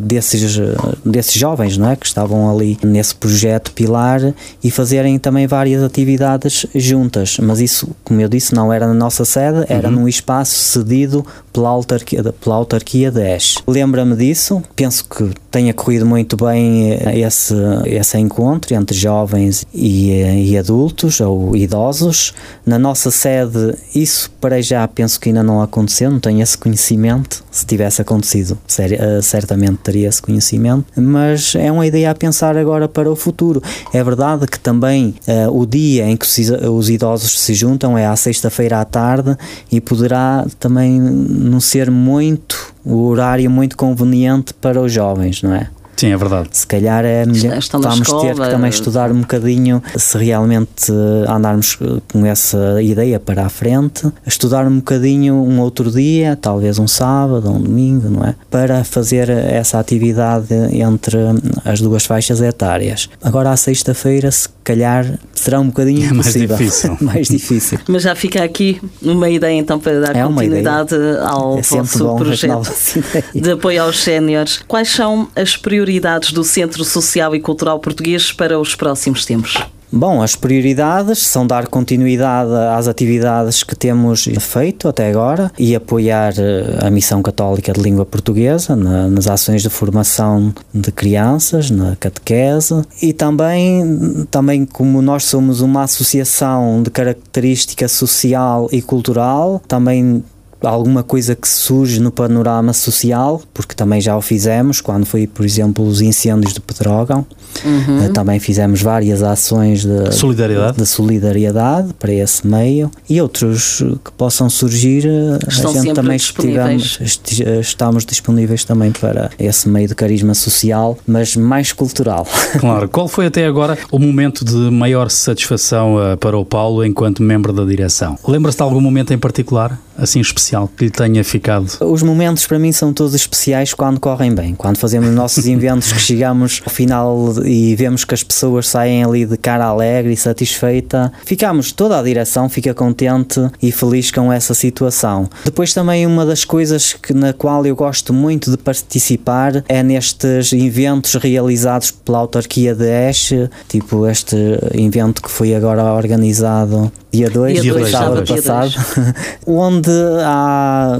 [SPEAKER 6] desses, desses jovens não é? que estavam ali nesse projeto Pilar e fazerem também várias atividades juntas. Mas isso, como eu disse, não era na nossa sede, era uhum. num espaço cedido pela autarquia, pela autarquia de Esch. Lembra-me disso, penso que tenha corrido muito bem eh, esse, esse encontro entre jovens e, eh, e adultos ou idosos. Na nossa sede, isso para já penso que ainda não aconteceu, não tenho esse conhecimento. Se tivesse acontecido, eh, certamente teria esse conhecimento, mas é uma ideia a pensar agora para o futuro. É verdade que também uh, o dia em que os idosos se juntam é à sexta-feira à tarde e poderá também não ser muito o horário muito conveniente para os jovens, não é?
[SPEAKER 5] Sim, é verdade.
[SPEAKER 6] Se calhar é melhor, vamos ter que também estudar um bocadinho se realmente andarmos com essa ideia para a frente, estudar um bocadinho um outro dia, talvez um sábado, um domingo, não é? Para fazer essa atividade entre as duas faixas etárias. Agora à sexta-feira, se calhar será um bocadinho é
[SPEAKER 5] mais difícil.
[SPEAKER 6] mais difícil.
[SPEAKER 4] Mas já fica aqui uma ideia então para dar é continuidade ao é vosso projeto de apoio aos séniores. Quais são as prioridades do Centro Social e Cultural Português para os próximos tempos?
[SPEAKER 6] Bom, as prioridades são dar continuidade às atividades que temos feito até agora e apoiar eh, a Missão Católica de Língua Portuguesa nas ações de formação de crianças, na catequese e também, também como nós somos uma associação de característica social e cultural, também alguma coisa que surge no panorama social, porque também já o fizemos, quando foi, por exemplo, os incêndios de Pedrógão. Uhum. Eh, também fizemos várias ações de solidariedade. de solidariedade para esse meio e outros que possam surgir. Eh,
[SPEAKER 4] Estão a gente também estivemos,
[SPEAKER 6] eh, estamos disponíveis também para esse meio de carisma social, mas mais cultural.
[SPEAKER 5] Claro. Qual foi até agora o momento de maior satisfação para o Paulo enquanto membro da direção? Lembra-se de algum momento em particular, assim especial, que lhe tenha ficado?
[SPEAKER 6] Os momentos para mim são todos especiais quando correm bem, quando fazemos nossos inventos que chegamos ao final e vemos que as pessoas saem ali de cara alegre e satisfeita. Ficamos, toda a direção fica contente e feliz com essa situação. Depois também uma das coisas que, na qual eu gosto muito de participar é nestes eventos realizados pela autarquia de Eche, tipo este evento que foi agora organizado dia 2, dia 2, sábado passado, onde há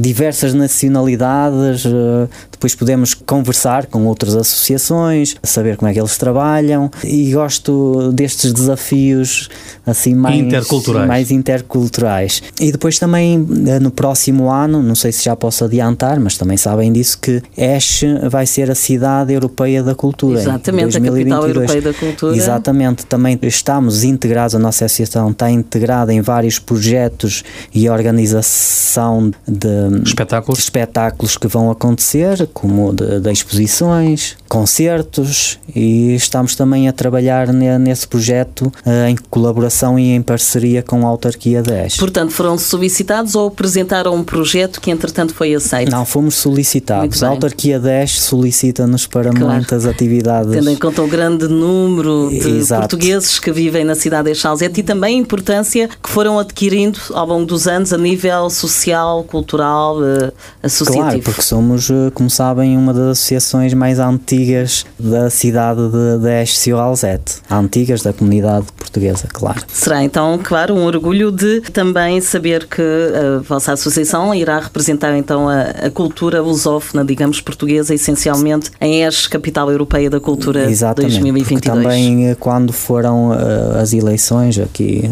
[SPEAKER 6] diversas nacionalidades, eh, depois podemos conversar com outras associações, saber como é que eles trabalham e gosto destes desafios assim mais
[SPEAKER 5] interculturais.
[SPEAKER 6] mais interculturais. E depois também eh, no próximo ano, não sei se já posso adiantar, mas também sabem disso que Esch vai ser a cidade europeia da cultura.
[SPEAKER 4] Exatamente, a capital europeia da cultura.
[SPEAKER 6] Exatamente, também estamos integrados, a nossa associação está integrada em vários projetos e organização de
[SPEAKER 5] espetáculos,
[SPEAKER 6] de espetáculos que vão acontecer, como de, de exposições, concertos e estamos também a trabalhar nesse projeto eh, em colaboração e em parceria com a autarquia 10.
[SPEAKER 4] Portanto, foram solicitados ou apresentaram um projeto que entretanto foi aceito?
[SPEAKER 6] Não, fomos solicitados. A autarquia 10 solicita-nos para claro. muitas atividades.
[SPEAKER 4] Tendo em conta o grande número de Exato. portugueses que vivem na cidade de Chalzete e também a importância que foram adquirindo ao longo dos anos a nível social, cultural, uh, associativo.
[SPEAKER 6] Claro, porque somos, eh, como sabem, uma das associações mais antigas da cidade de, de Escio Alzete, antigas da comunidade portuguesa, claro.
[SPEAKER 4] Será então, claro, um orgulho de também saber que a vossa associação irá representar então a, a cultura lusófona, digamos, portuguesa, essencialmente em Esche, capital europeia da cultura
[SPEAKER 6] Exatamente,
[SPEAKER 4] 2022.
[SPEAKER 6] também eh, quando foram uh, as eleições aqui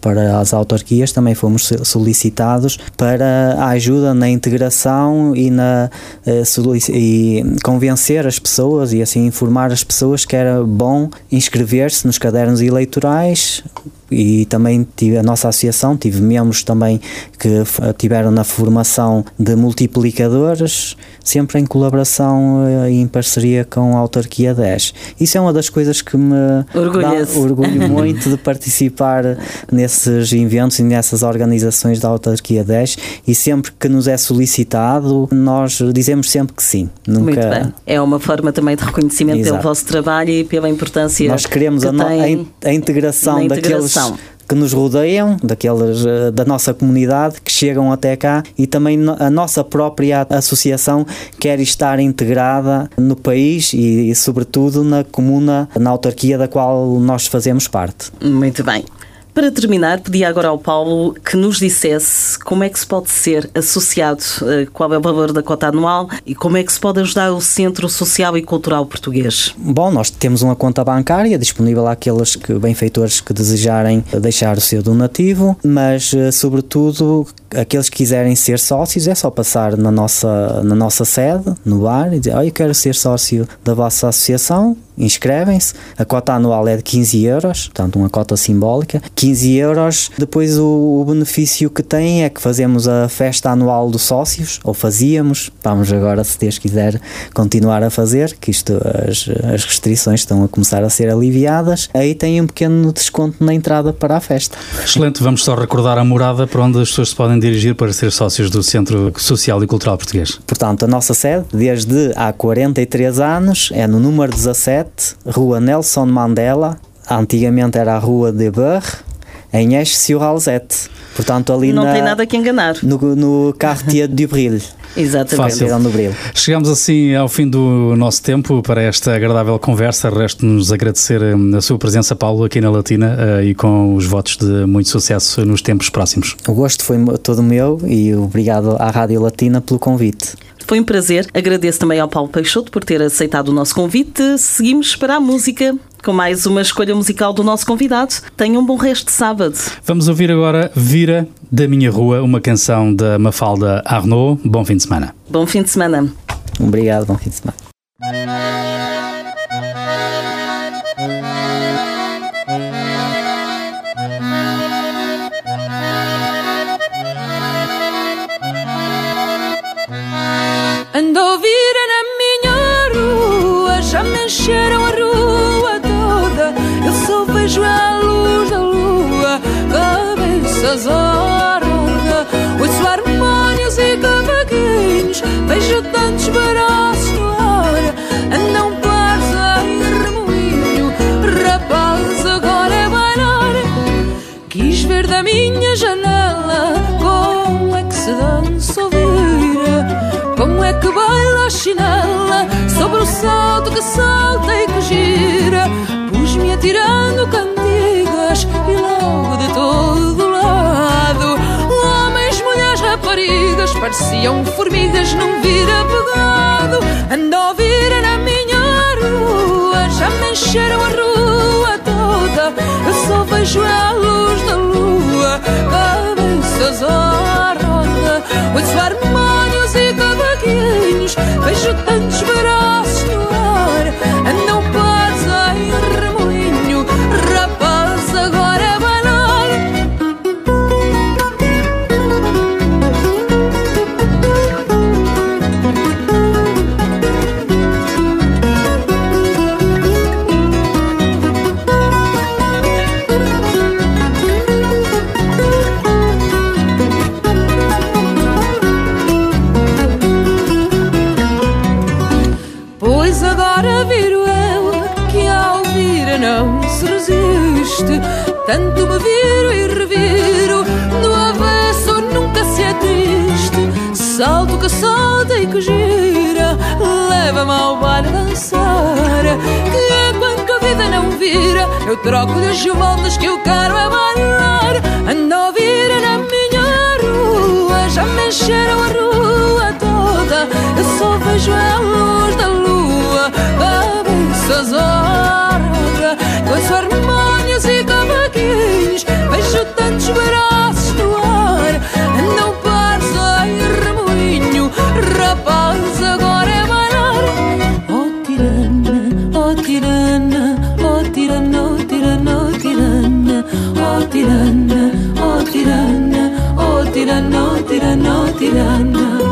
[SPEAKER 6] para as autarquias, também fomos solicitados para a ajuda na integração e na uh, e convencer as pessoas e assim informar as pessoas que era bom inscrever-se nos cadernos eleitorais e também tive a nossa associação, tive membros também que tiveram na formação de multiplicadores, sempre em colaboração eh, e em parceria com a autarquia 10. Isso é uma das coisas que me
[SPEAKER 4] Orgulho
[SPEAKER 6] dá orgulho muito de participar nesses eventos e nessas organizações da autarquia 10 e sempre que nos é solicitado, nós dizemos sempre que sim. Nunca...
[SPEAKER 4] Muito bem. É uma forma também de reconhecimento Exato. pelo vosso trabalho e pela importância
[SPEAKER 6] Nós queremos
[SPEAKER 4] que
[SPEAKER 6] a, a, integração, integração que nos rodeiam, daqueles uh, da nossa comunidade que chegam até cá e também a nossa própria associação quer estar integrada no país e, e sobretudo na comuna, na autarquia da qual nós fazemos parte.
[SPEAKER 4] Muito bem. Para terminar, pedi agora ao Paulo que nos dissesse como é que se pode ser associado, eh, qual é o valor da cota anual e como é que se pode ajudar o Centro Social e Cultural Português.
[SPEAKER 6] Bom, nós temos uma conta bancária disponível àqueles que, benfeitores que desejarem deixar o seu donativo, mas eh, sobretudo aqueles que quiserem ser sócios é só passar na nossa, na nossa sede, no bar, e dizer: oh, Eu quero ser sócio da vossa associação. Inscrevem-se, a cota anual é de 15 euros, portanto, uma cota simbólica. 15 euros. Depois, o, o benefício que tem é que fazemos a festa anual dos sócios, ou fazíamos. Vamos agora, se Deus quiser, continuar a fazer, que isto, as, as restrições estão a começar a ser aliviadas. Aí tem um pequeno desconto na entrada para a festa.
[SPEAKER 5] Excelente, vamos só recordar a morada para onde as pessoas se podem dirigir para ser sócios do Centro Social e Cultural Português?
[SPEAKER 6] Portanto, a nossa sede, desde há 43 anos, é no número 17, Rua Nelson Mandela. Antigamente era a Rua de Berre, em Esch-sur-Alzette. Portanto, ali
[SPEAKER 4] Não
[SPEAKER 6] na,
[SPEAKER 4] tem nada que enganar.
[SPEAKER 6] No, no Cartier du Bril.
[SPEAKER 4] Exatamente.
[SPEAKER 6] Fácil.
[SPEAKER 5] Chegamos assim ao fim do nosso tempo para esta agradável conversa. Resta-nos agradecer hum, a sua presença, Paulo, aqui na Latina uh, e com os votos de muito sucesso nos tempos próximos.
[SPEAKER 6] O gosto foi todo meu e obrigado à Rádio Latina pelo convite.
[SPEAKER 4] Foi um prazer. Agradeço também ao Paulo Peixoto por ter aceitado o nosso convite. Seguimos para a música com mais uma escolha musical do nosso convidado. Tenha um bom resto de sábado.
[SPEAKER 5] Vamos ouvir agora Vira da Minha Rua, uma canção da Mafalda Arnaud. Bom fim de semana.
[SPEAKER 4] Bom fim de semana.
[SPEAKER 6] Obrigado, bom fim de semana.
[SPEAKER 7] Que baila a chinela sobre o salto que salta e que gira? Pus-me atirando cantigas e logo de todo lado. Homens, mulheres, raparigas pareciam formigas num vira pegado. Ando a ouvir na minha rua, já me encheram a rua toda. Eu só vejo a luz da lua, cabeças à roda. Ouço cavaquinhos, vejo tantos braços no ar. Resiste. Tanto me viro e reviro, do avesso nunca se é triste. Salto que salta e que gira, leva-me ao baile dançar. Que é a vida não vira, eu troco-lhe as voltas que eu quero é bailar. Ando a ouvir na minha rua, já me encheram a rua toda. Eu só vejo a luz da lua, cabeças à roda vejo tantos braços no ar Não pares, ai remoinho. Rapaz, agora é bailar. Oh tirana, oh tirana Oh tirana, oh tirana, oh tirana. Oh tirana, oh tirana Oh tirana, oh tirana, oh tirana.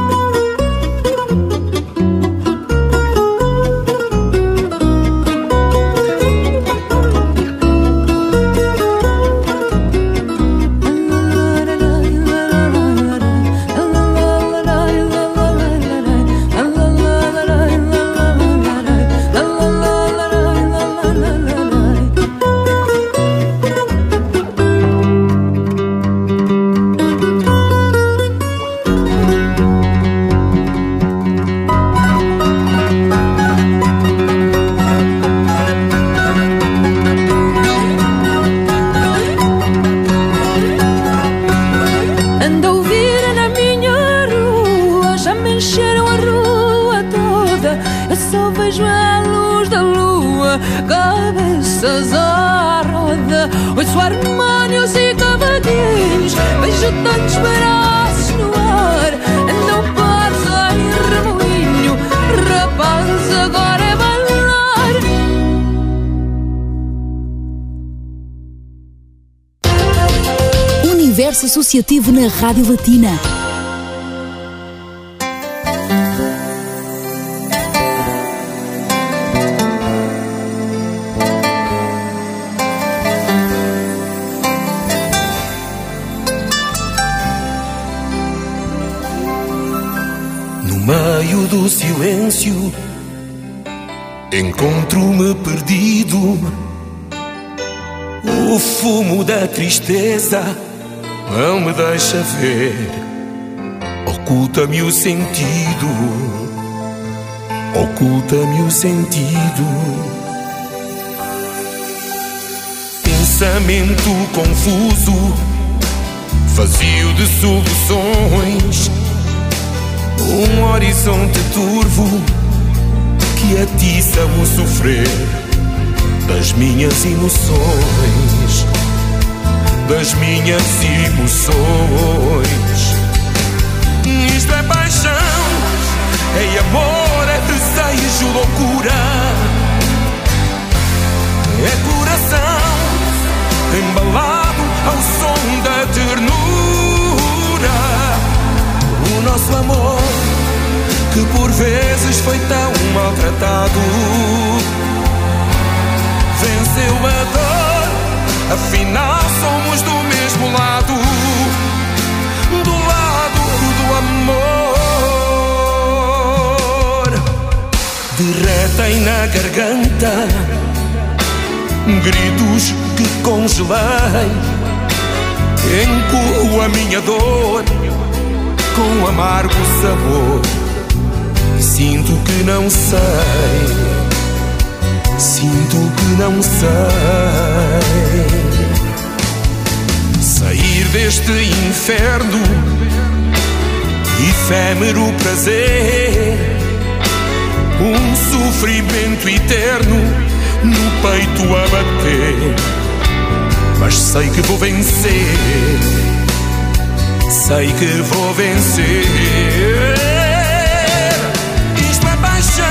[SPEAKER 7] A luz da lua, cabeças à roda. Ouço harmônios e cavaquinhos, vejo tantos braços no ar. Não passa em remoinho, rapaz, agora é bailar.
[SPEAKER 1] Universo Associativo na Rádio Latina.
[SPEAKER 9] Silêncio, encontro-me perdido. O fumo da tristeza não me deixa ver, oculta-me o sentido, oculta-me o sentido. Pensamento confuso, vazio de soluções. Um horizonte turvo que atiça o sofrer das minhas emoções, das minhas emoções. Isto é paixão, é amor, é desejo, loucura, é coração embalado ao som nosso amor, que por vezes foi tão maltratado, venceu a dor. Afinal, somos do mesmo lado, do lado do amor. Derretem na garganta gritos que congelei. Encorro a minha dor com amargo sabor. Sinto que não sei, sinto que não sei. Sair deste inferno, efêmero prazer, um sofrimento eterno no peito a bater. Mas sei que vou vencer sei que vou vencer. Isto é paixão,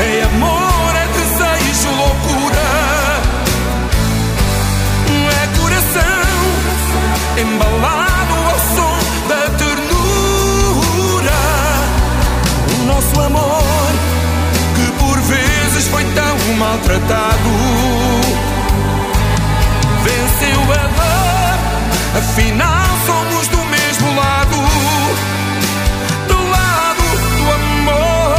[SPEAKER 9] é amor, é desejo, loucura. É coração embalado ao som da ternura. O nosso amor, que por vezes foi tão maltratado, venceu a dor. Afinal, somos do mesmo lado, do lado do amor.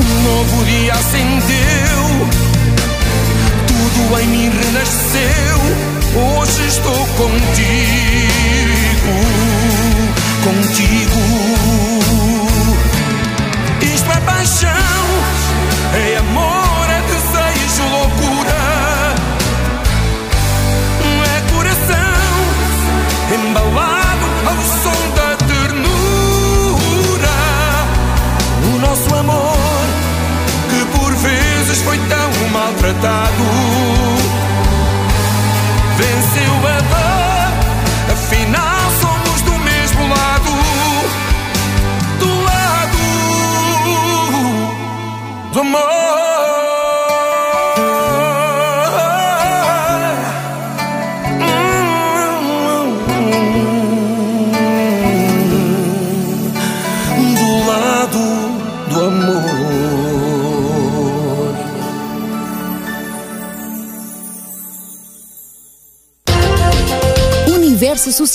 [SPEAKER 9] Um novo dia acendeu, tudo em mim renasceu. Hoje estou contigo, contigo.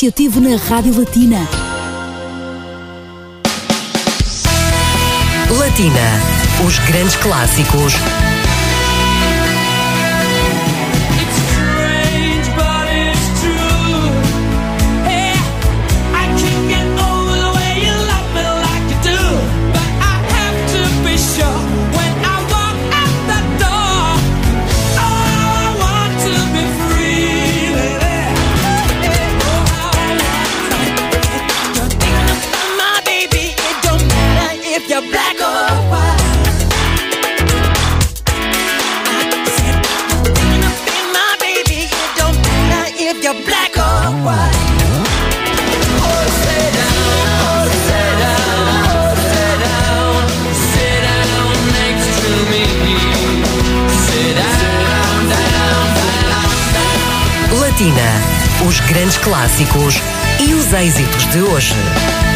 [SPEAKER 1] Associativo na Rádio Latina.
[SPEAKER 10] Latina. Os grandes clássicos clássicos e os êxitos de hoje.